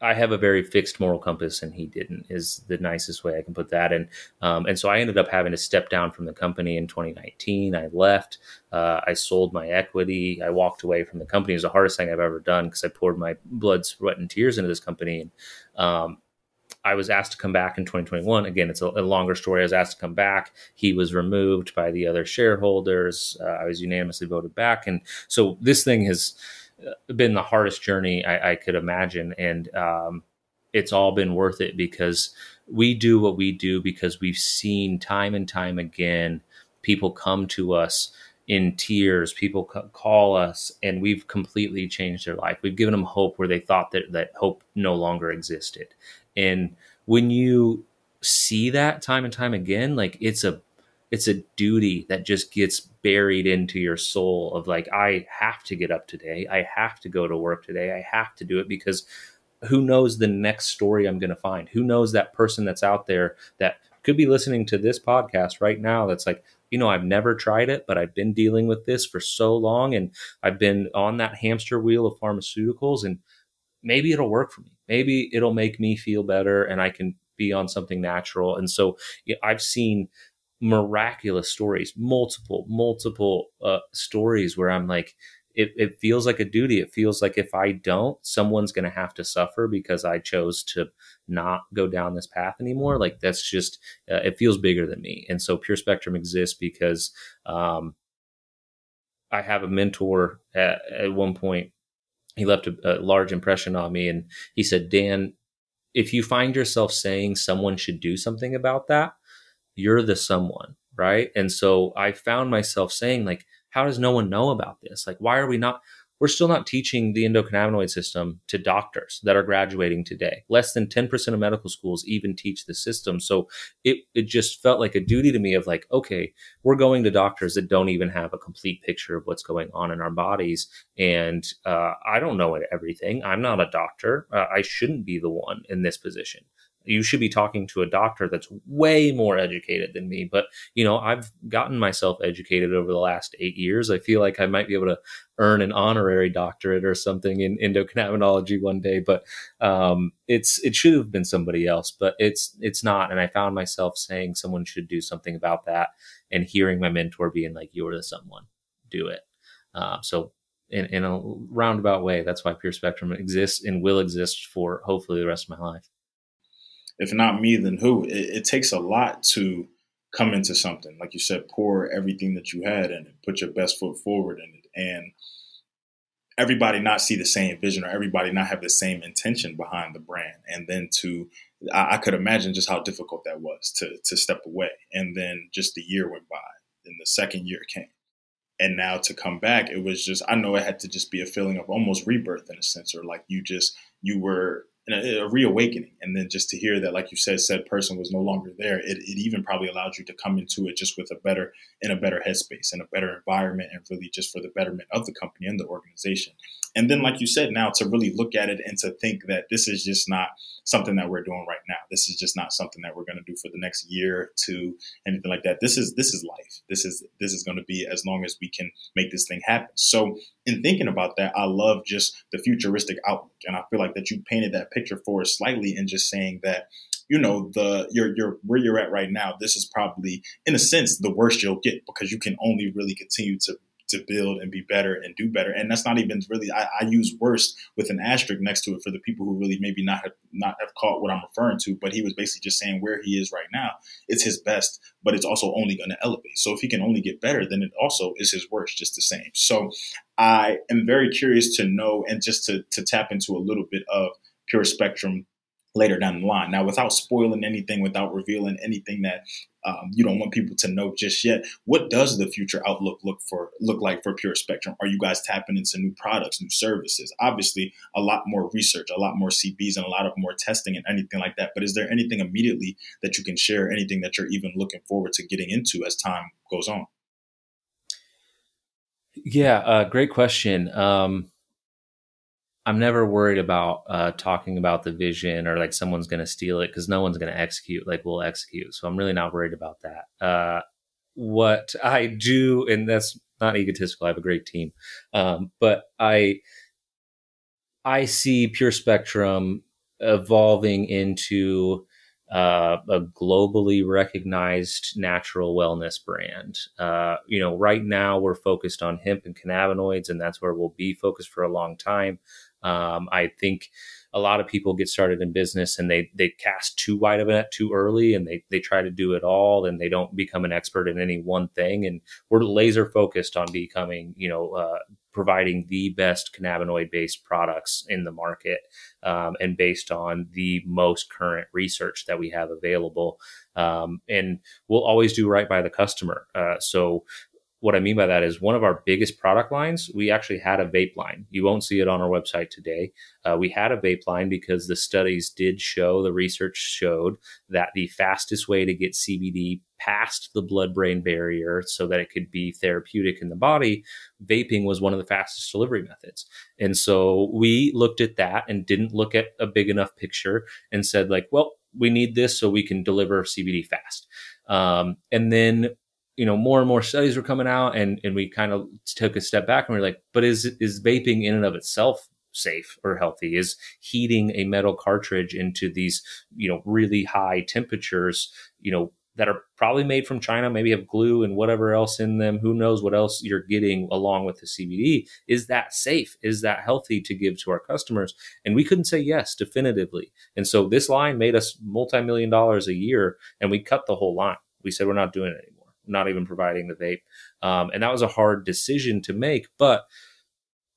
I have a very fixed moral compass, and he didn't. Is the nicest way I can put that. And um, and so I ended up having to step down from the company in 2019. I left. Uh, I sold my equity. I walked away from the company. It was the hardest thing I've ever done because I poured my blood, sweat, and tears into this company. And um, I was asked to come back in 2021. Again, it's a, a, longer story. I was asked to come back. He was removed by the other shareholders. Uh, I was unanimously voted back, and so this thing has been the hardest journey I, I could imagine, and um, it's all been worth it because we do what we do because we've seen time and time again people come to us in tears. People call us, and we've completely changed their life. We've given them hope where they thought that that hope no longer existed. And when you see that time and time again, like it's a it's a duty that just gets buried into your soul of like I have to get up today. I have to go to work today. I have to do it because who knows the next story I'm going to find? Who knows that person that's out there that could be listening to this podcast right now that's like, you know, I've never tried it, but I've been dealing with this for so long and I've been on that hamster wheel of pharmaceuticals and maybe it'll work for me. Maybe it'll make me feel better and I can be on something natural. And so yeah, I've seen miraculous stories, multiple, multiple uh, stories where I'm like, it, it feels like a duty. It feels like if I don't, someone's going to have to suffer because I chose to not go down this path anymore. Like that's just, uh, it feels bigger than me. And so Pure Spectrum exists because um, I have a mentor at, at one point. He left a, a large impression on me and he said, Dan, if you find yourself saying someone should do something about that, you're the someone, right? And so I found myself saying, like, how does no one know about this? Like, why are we not? We're still not teaching the endocannabinoid system to doctors that are graduating today. Less than 10% of medical schools even teach the system. So it, it just felt like a duty to me of like, okay, we're going to doctors that don't even have a complete picture of what's going on in our bodies. And uh, I don't know everything. I'm not a doctor. Uh, I shouldn't be the one in this position you should be talking to a doctor that's way more educated than me. But, you know, I've gotten myself educated over the last eight years. I feel like I might be able to earn an honorary doctorate or something in endocannabinology one day, but um, it's it should have been somebody else, but it's it's not. And I found myself saying someone should do something about that, and hearing my mentor being like, "You're the someone, do it." Uh, so in, in a roundabout way, that's why Pure Spectrum exists and will exist for hopefully the rest of my life if not me, then who? It, it, takes a lot to come into something. Like you said, pour everything that you had and put your best foot forward in it. And everybody not see the same vision or everybody not have the same intention behind the brand. And then to, I, I could imagine just how difficult that was to, to step away. And then just the year went by. Then the second year came. And now to come back, it was just, I know it had to just be a feeling of almost rebirth in a sense, or like you just, you were a, a, reawakening. And then just to hear that, like you said, said person was no longer there, it, it even probably allowed you to come into it just with a better, in a better headspace and a better environment and really just for the betterment of the company and the organization. And then, like you said, now to really look at it and to think that this is just not something that we're doing right now. This is just not something that we're going to do for the next year two, anything like that. This is this is life. This is this is going to be as long as we can make this thing happen. So, in thinking about that, I love just the futuristic outlook, and I feel like that you painted that picture for slightly and just saying that you know the you're you're where you're at right now this is probably in a sense the worst you'll get because you can only really continue to to build and be better and do better. And that's not even really I, I, use worst with an asterisk next to it for the people who really maybe not have not have caught what I'm referring to. But he was basically just saying where he is right now, it's his best, but it's also only going to elevate. So if he can only get better, then it also is his worst just the same. So I am very curious to know and just to to tap into a little bit of pure spectrum later down the line. Now, without spoiling anything, without revealing anything that um, you don't want people to know just yet, what does the future outlook look for look like for Pure Spectrum? Are you guys tapping into new products, new services? Obviously, a lot more research, a lot more CBs, and a lot of more testing and anything like that. But is there anything immediately that you can share? Anything that you're even looking forward to getting into as time goes on? Yeah, uh, great question. Um, I'm never worried about uh, talking about the vision or like someone's going to steal it because no one's going to execute like we'll execute. So I'm really not worried about that. Uh, what I do, and that's not egotistical. I have a great team, um, but I I see Pure Spectrum evolving into uh, a globally recognized natural wellness brand. Uh, you know, right now we're focused on hemp and cannabinoids, and that's where we'll be focused for a long time. Um, I think a lot of people get started in business and they they cast too wide of a net too early and they they try to do it all and they don't become an expert in any one thing. And we're laser focused on becoming you know uh, providing the best cannabinoid based products in the market um, and based on the most current research that we have available. Um, and we'll always do right by the customer. Uh, so what I mean by that is one of our biggest product lines, we actually had a vape line. You won't see it on our website today. Uh, we had a vape line because the studies did show, the research showed that the fastest way to get CBD past the blood brain barrier so that it could be therapeutic in the body, vaping was one of the fastest delivery methods. And so we looked at that and didn't look at a big enough picture and said, like, well, we need this so we can deliver CBD fast. Um, and then you know more and more studies were coming out and and we kind of took a step back and we are like but is is vaping in and of itself safe or healthy is heating a metal cartridge into these you know really high temperatures you know that are probably made from China, maybe have glue and whatever else in them. Who knows what else you're getting along with the CBD? Is that safe? Is that healthy to give to our customers? And we couldn't say yes definitively. And so this line made us multi million dollars a year, and we cut the whole line. We said we're not doing it anymore not even providing the vape. Um, and that was a hard decision to make, but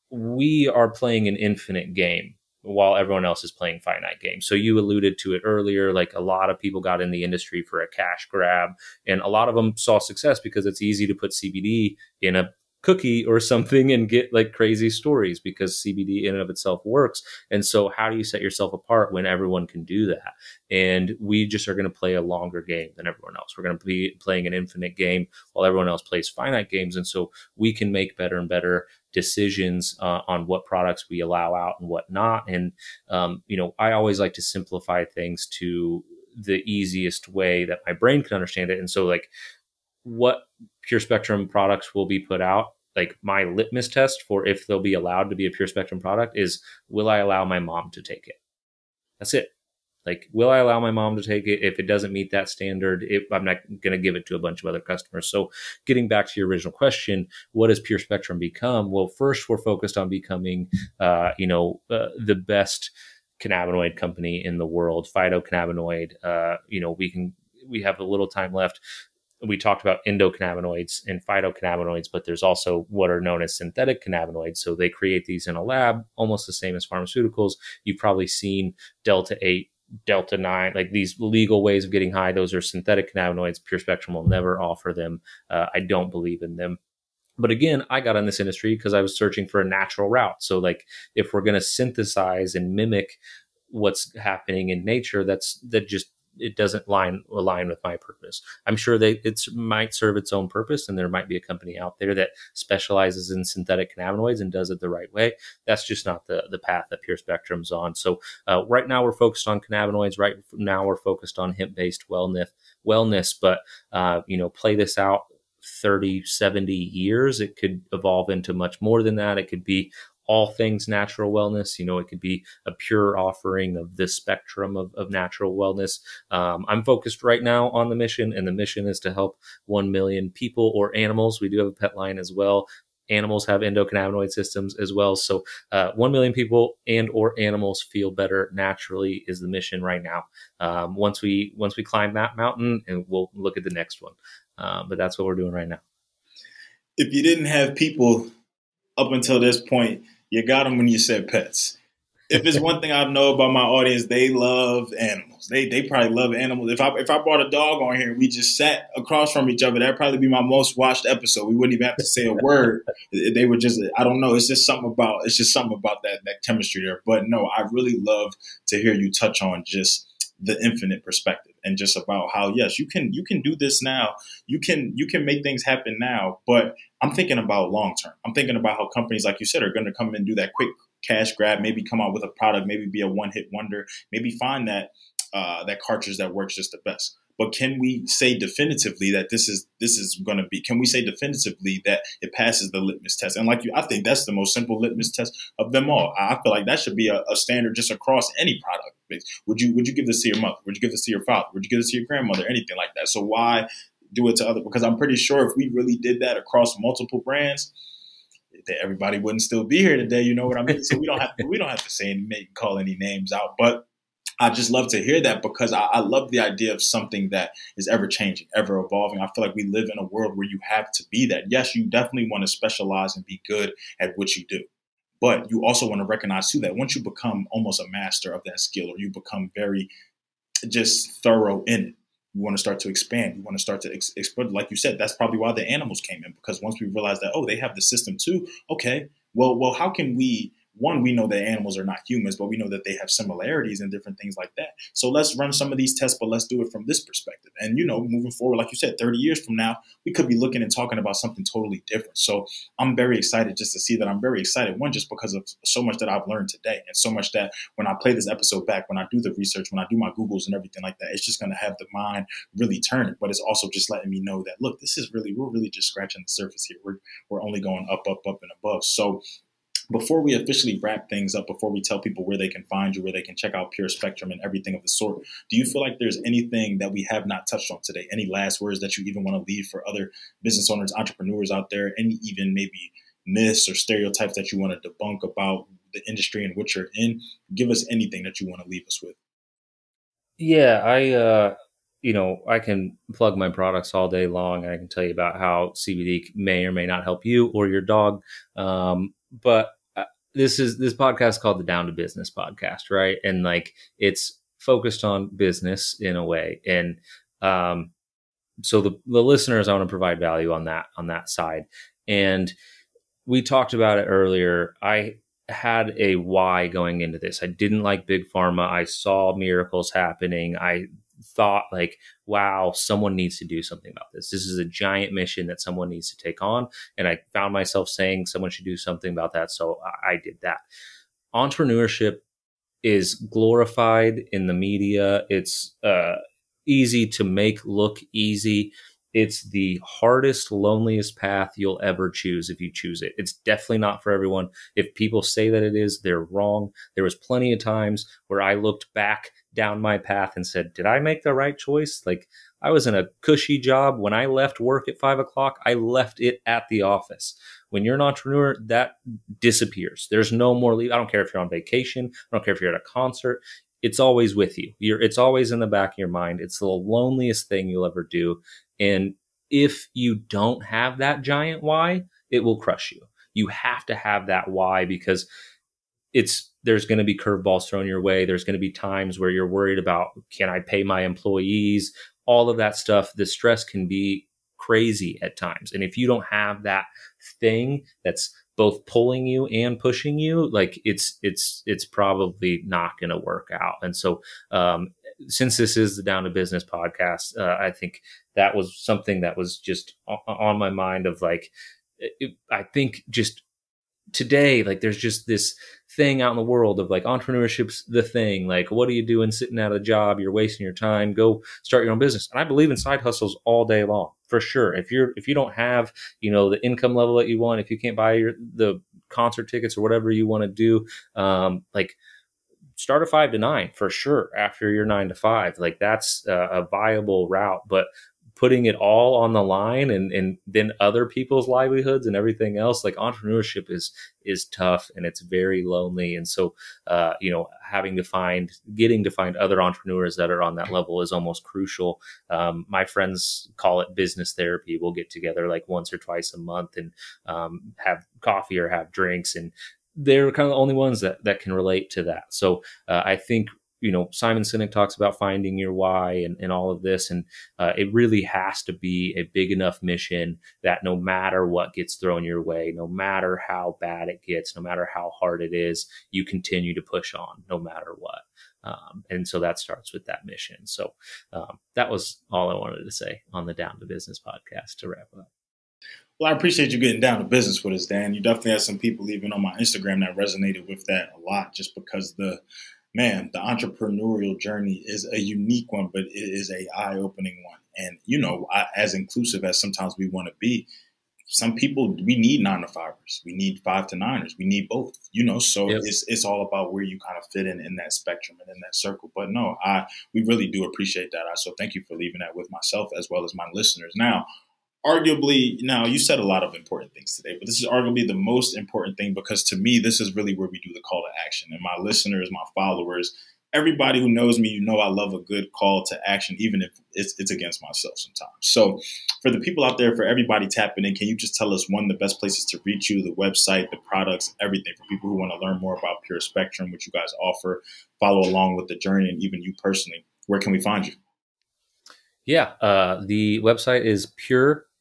we are playing an infinite game while everyone else is playing finite games. So you alluded to it earlier, like a lot of people got in the industry for a cash grab, and a lot of them saw success because it's easy to put CBD in a cookie or something and get like crazy stories because CBD in and of itself works. And so, how do you set yourself apart when everyone can do that? And we just are going to play a longer game than everyone else. We're going to be playing an infinite game while everyone else plays finite games. And so, we can make better and better decisions uh, on what products we allow out and what not. And, um, you know, I always like to simplify things to the easiest way that my brain can understand it. And so, like, what pure spectrum products will be put out. Like my litmus test for if they'll be allowed to be a pure spectrum product is will i allow my mom to take it? That's it. Like will i allow my mom to take it? If it doesn't meet that standard if i'm not going to give it to a bunch of other customers. So getting back to your original question what does pure spectrum become? Well first we're focused on becoming uh, you know uh, the best cannabinoid company in the world phytocannabinoid. Uh, you know we can we have a little time left we talked about endocannabinoids and phytocannabinoids, but there's also what are known as synthetic cannabinoids. So they create these in a lab, almost the same as pharmaceuticals. You've probably seen Delta 8, Delta 9, like these legal ways of getting high. Those are synthetic cannabinoids. Pure Spectrum will never offer them. Uh, I don't believe in them. But again, I got in this industry because I was searching for a natural route. So, like, if we're going to synthesize and mimic what's happening in nature, that's that just it doesn't line align with my purpose. I'm sure they it might serve its own purpose, and there might be a company out there that specializes in synthetic cannabinoids and does it the right way. That's just not the the path that Pure Spectrum's on. So uh, right now we're focused on cannabinoids. Right now we're focused on hemp based wellness. Wellness, but uh, you know, play this out 30, 70 years. It could evolve into much more than that. It could be all things natural wellness. You know, it could be a pure offering of this spectrum of, of natural wellness. Um, I'm focused right now on the mission, and the mission is to help 1 million people or animals. We do have a pet line as well. Animals have endocannabinoid systems as well. So, uh, 1 million people and or animals feel better naturally is the mission right now. Um, once we once we climb that mountain, and we'll look at the next one. Um, but that's what we're doing right now. If you didn't have people up until this point you got them when you said pets. If it's one thing I know about my audience, they love animals. They they probably love animals. If I if I brought a dog on here and we just sat across from each other, that'd probably be my most watched episode. We wouldn't even have to say a word. they would just I don't know. It's just something about it's just something about that that chemistry there. But no, I really love to hear you touch on just the infinite perspective and just about how yes you can you can do this now you can you can make things happen now but i'm thinking about long term i'm thinking about how companies like you said are going to come and do that quick cash grab maybe come out with a product maybe be a one hit wonder maybe find that uh, that cartridge that works just the best but can we say definitively that this is this is going to be? Can we say definitively that it passes the litmus test? And like you, I think that's the most simple litmus test of them all. I feel like that should be a, a standard just across any product. Would you would you give this to your mother? Would you give this to your father? Would you give this to your grandmother? Anything like that? So why do it to other? Because I'm pretty sure if we really did that across multiple brands, that everybody wouldn't still be here today. You know what I mean? So we don't have to, we don't have to say make call any names out, but I just love to hear that because I, I, love the idea of something that is ever changing, ever evolving. I feel like we live in a world where you have to be that. Yes, you definitely want to specialize and be good at what you do. But you also want to recognize too that once you become almost a master of that skill or you become very just thorough in it, we want to start to expand. We want to start to ex- expand. Like you said, that's probably why the animals came in because once we realized that, oh, they have the system too. Okay, well, well, how can we one, we know that animals are not humans, but we know that they have similarities and different things like that. So let's run some of these tests, but let's do it from this perspective. And, you know, moving forward, like you said, 30 years from now, we could be looking and talking about something totally different. So I'm very excited just to see that. I'm very excited, one, just because of so much that I've learned today and so much that when I play this episode back, when I do the research, when I do my Googles and everything like that, it's just going to have the mind really turning. But it's also just letting me know that, look, this is really, we're really just scratching the surface here. We're, we're only going up, up, up, and above. So before we officially wrap things up, before we tell people where they can find you, where they can check out Pure Spectrum and everything of the sort, do you feel like there's anything that we have not touched on today? Any last words that you even want to leave for other business owners, entrepreneurs out there? Any even maybe myths or stereotypes that you want to debunk about the industry in which you're in? Give us anything that you want to leave us with. Yeah, I uh you know, I can plug my products all day long and I can tell you about how CBD may or may not help you or your dog. Um, but this is this podcast called the Down to Business podcast, right? And like it's focused on business in a way, and um, so the the listeners, I want to provide value on that on that side. And we talked about it earlier. I had a why going into this. I didn't like big pharma. I saw miracles happening. I thought like, wow, someone needs to do something about this. This is a giant mission that someone needs to take on. And I found myself saying someone should do something about that. So I, I did that. Entrepreneurship is glorified in the media. It's uh, easy to make look easy. It's the hardest, loneliest path you'll ever choose if you choose it. It's definitely not for everyone. If people say that it is, they're wrong. There was plenty of times where I looked back down my path and said, Did I make the right choice? Like, I was in a cushy job. When I left work at five o'clock, I left it at the office. When you're an entrepreneur, that disappears. There's no more leave. I don't care if you're on vacation. I don't care if you're at a concert. It's always with you. You're, it's always in the back of your mind. It's the loneliest thing you'll ever do. And if you don't have that giant why, it will crush you. You have to have that why because it's there's going to be curveballs thrown your way. There's going to be times where you're worried about can I pay my employees? All of that stuff. The stress can be crazy at times. And if you don't have that thing that's both pulling you and pushing you, like it's it's it's probably not going to work out. And so, um, since this is the Down to Business podcast, uh, I think that was something that was just on my mind of like, I think just today, like there's just this thing out in the world of like entrepreneurship's the thing. Like, what are you doing sitting at a job? You're wasting your time. Go start your own business. And I believe in side hustles all day long for sure. If you're if you don't have you know the income level that you want, if you can't buy your the concert tickets or whatever you want to do, um, like start a five to nine for sure after your nine to five. Like that's a, a viable route, but putting it all on the line and and then other people's livelihoods and everything else like entrepreneurship is is tough and it's very lonely. And so uh, you know having to find getting to find other entrepreneurs that are on that level is almost crucial. Um, my friends call it business therapy. We'll get together like once or twice a month and um, have coffee or have drinks. And they're kind of the only ones that, that can relate to that. So uh, I think you know simon sinek talks about finding your why and, and all of this and uh, it really has to be a big enough mission that no matter what gets thrown your way no matter how bad it gets no matter how hard it is you continue to push on no matter what. Um, and so that starts with that mission. So um, that was all i wanted to say on the down to business podcast to wrap up. Well, I appreciate you getting down to business with us, Dan. You definitely had some people even on my Instagram that resonated with that a lot, just because the man, the entrepreneurial journey is a unique one, but it is a eye-opening one. And you know, as inclusive as sometimes we want to be, some people we need nine to fivers, we need five to niners, we need both. You know, so it's it's all about where you kind of fit in in that spectrum and in that circle. But no, I we really do appreciate that. I So thank you for leaving that with myself as well as my listeners. Now, arguably now you said a lot of important things today but this is arguably the most important thing because to me this is really where we do the call to action. And my listeners my followers everybody who knows me you know i love a good call to action even if it's, it's against myself sometimes. So for the people out there for everybody tapping in can you just tell us one of the best places to reach you the website the products everything for people who want to learn more about pure spectrum which you guys offer follow along with the journey and even you personally where can we find you? Yeah, uh, the website is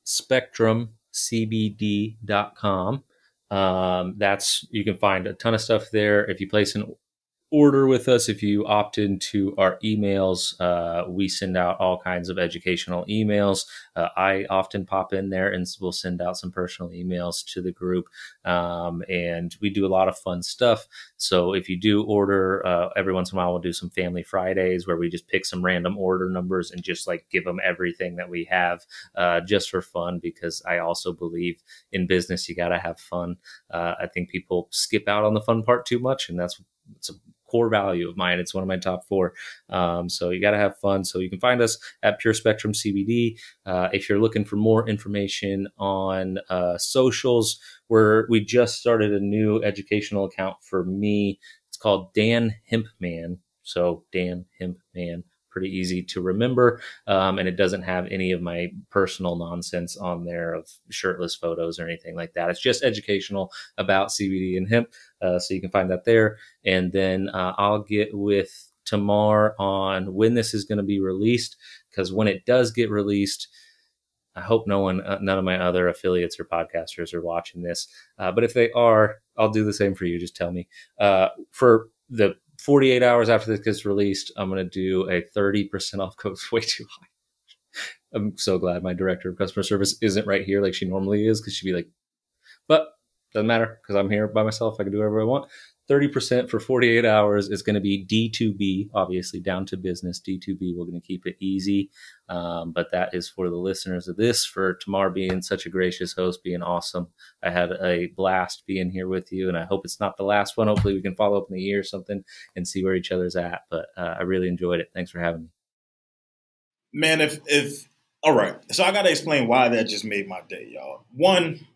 purespectrumcbd.com. Um, that's you can find a ton of stuff there. If you place an order with us if you opt into our emails. Uh, we send out all kinds of educational emails. Uh, I often pop in there and we'll send out some personal emails to the group. Um, and we do a lot of fun stuff. So if you do order, uh, every once in a while, we'll do some Family Fridays where we just pick some random order numbers and just like give them everything that we have uh, just for fun because I also believe in business, you got to have fun. Uh, I think people skip out on the fun part too much, and that's it's a core value of mine. It's one of my top four. Um, so you got to have fun. So you can find us at Pure Spectrum CBD. Uh, if you're looking for more information on uh, socials, where we just started a new educational account for me. It's called Dan Hempman. So Dan Hempman pretty easy to remember. Um, and it doesn't have any of my personal nonsense on there of shirtless photos or anything like that. It's just educational about CBD and hemp. Uh, so you can find that there. And then uh, I'll get with Tamar on when this is going to be released. Because when it does get released, I hope no one, uh, none of my other affiliates or podcasters are watching this. Uh, but if they are, I'll do the same for you. Just tell me. Uh, for the 48 hours after this gets released, I'm going to do a 30% off code. It's way too high. I'm so glad my director of customer service isn't right here like she normally is because she'd be like, but doesn't matter because I'm here by myself. I can do whatever I want. 30% for 48 hours is going to be D2B, obviously down to business. D2B, we're going to keep it easy. Um, but that is for the listeners of this, for Tamar being such a gracious host, being awesome. I had a blast being here with you, and I hope it's not the last one. Hopefully, we can follow up in a year or something and see where each other's at. But uh, I really enjoyed it. Thanks for having me. Man, if, if, all right. So I got to explain why that just made my day, y'all. One,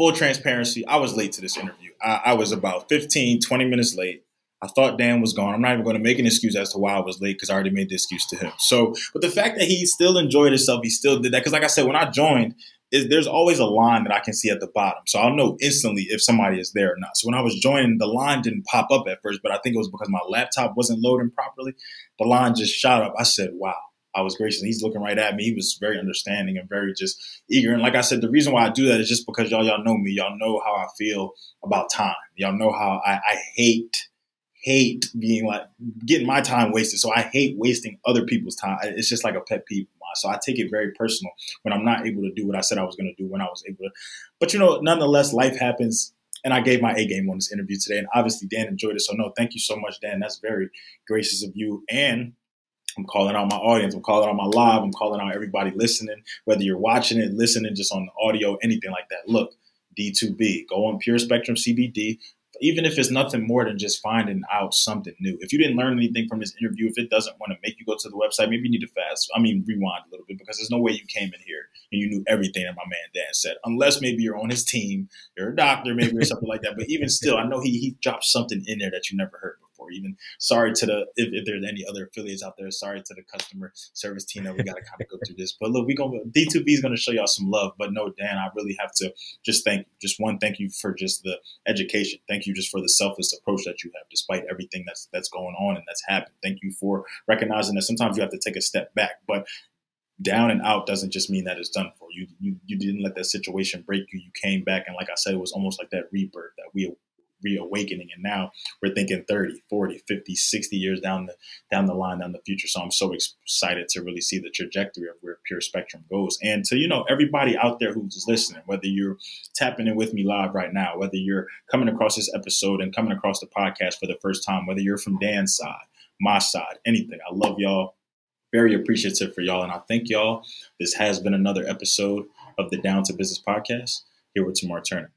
full transparency, I was late to this interview. I, I, was about 15, 20 minutes late. I thought Dan was gone. I'm not even going to make an excuse as to why I was late because I already made the excuse to him. So, but the fact that he still enjoyed himself, he still did that. Because, like I said, when I joined, is there's always a line that I can see at the bottom. So I'll know instantly if somebody is there or not. So when I was joining, the line didn't pop up at first, but I think it was because my laptop wasn't loading properly. The line just shot up. I said, wow. I was gracious. He's looking right at me. He was very understanding and very just eager. And like I said, the reason why I do that is just because y'all y'all know me. Y'all know how I feel about time. Y'all know how I, I hate hate being like getting my time wasted. So I hate wasting other people's time. It's just like a pet peeve of mine. So I take it very personal when I'm not able to do what I said I was going to do when I was able to. But you know, nonetheless, life happens. And I gave my A game on this interview today. And obviously, Dan enjoyed it. So, no, thank you so much, Dan. That's very gracious of you. And I'm calling out my audience. I'm calling out my live. I'm calling out everybody listening, whether you're watching it, listening just on audio, anything like that. Look, D2B, go on Pure Spectrum CBD even if it's nothing more than just finding out something new. If you didn't learn anything from this interview, if it doesn't want to make you go to the website, maybe you need to fast. I mean, rewind a little bit because there's no way you came in here and you knew everything that my man Dan said, unless maybe you're on his team, you're a doctor, maybe or something like that. But even still, I know he he dropped something in there that you never heard before. Or even sorry to the if, if there's any other affiliates out there, sorry to the customer service team that we got to kind of go through this. But look, we gonna D2B is gonna show y'all some love. But no, Dan, I really have to just thank you. Just one, thank you for just the education. Thank you just for the selfless approach that you have, despite everything that's that's going on and that's happened. Thank you for recognizing that sometimes you have to take a step back, but down and out doesn't just mean that it's done for you. You you didn't let that situation break you. You came back and like I said, it was almost like that rebirth that we reawakening. And now we're thinking 30 40 50 60 years down the down the line down the future. So i'm so excited to really see the trajectory of where pure spectrum goes. And to you know everybody out there who's listening whether you're tapping in with me live right now whether you're coming across this episode and coming across the podcast for the first time whether you're from dan's side my side anything i love y'all. Very appreciative for y'all. And i thank y'all. This has been another episode of the down to business podcast. Here with tamar turner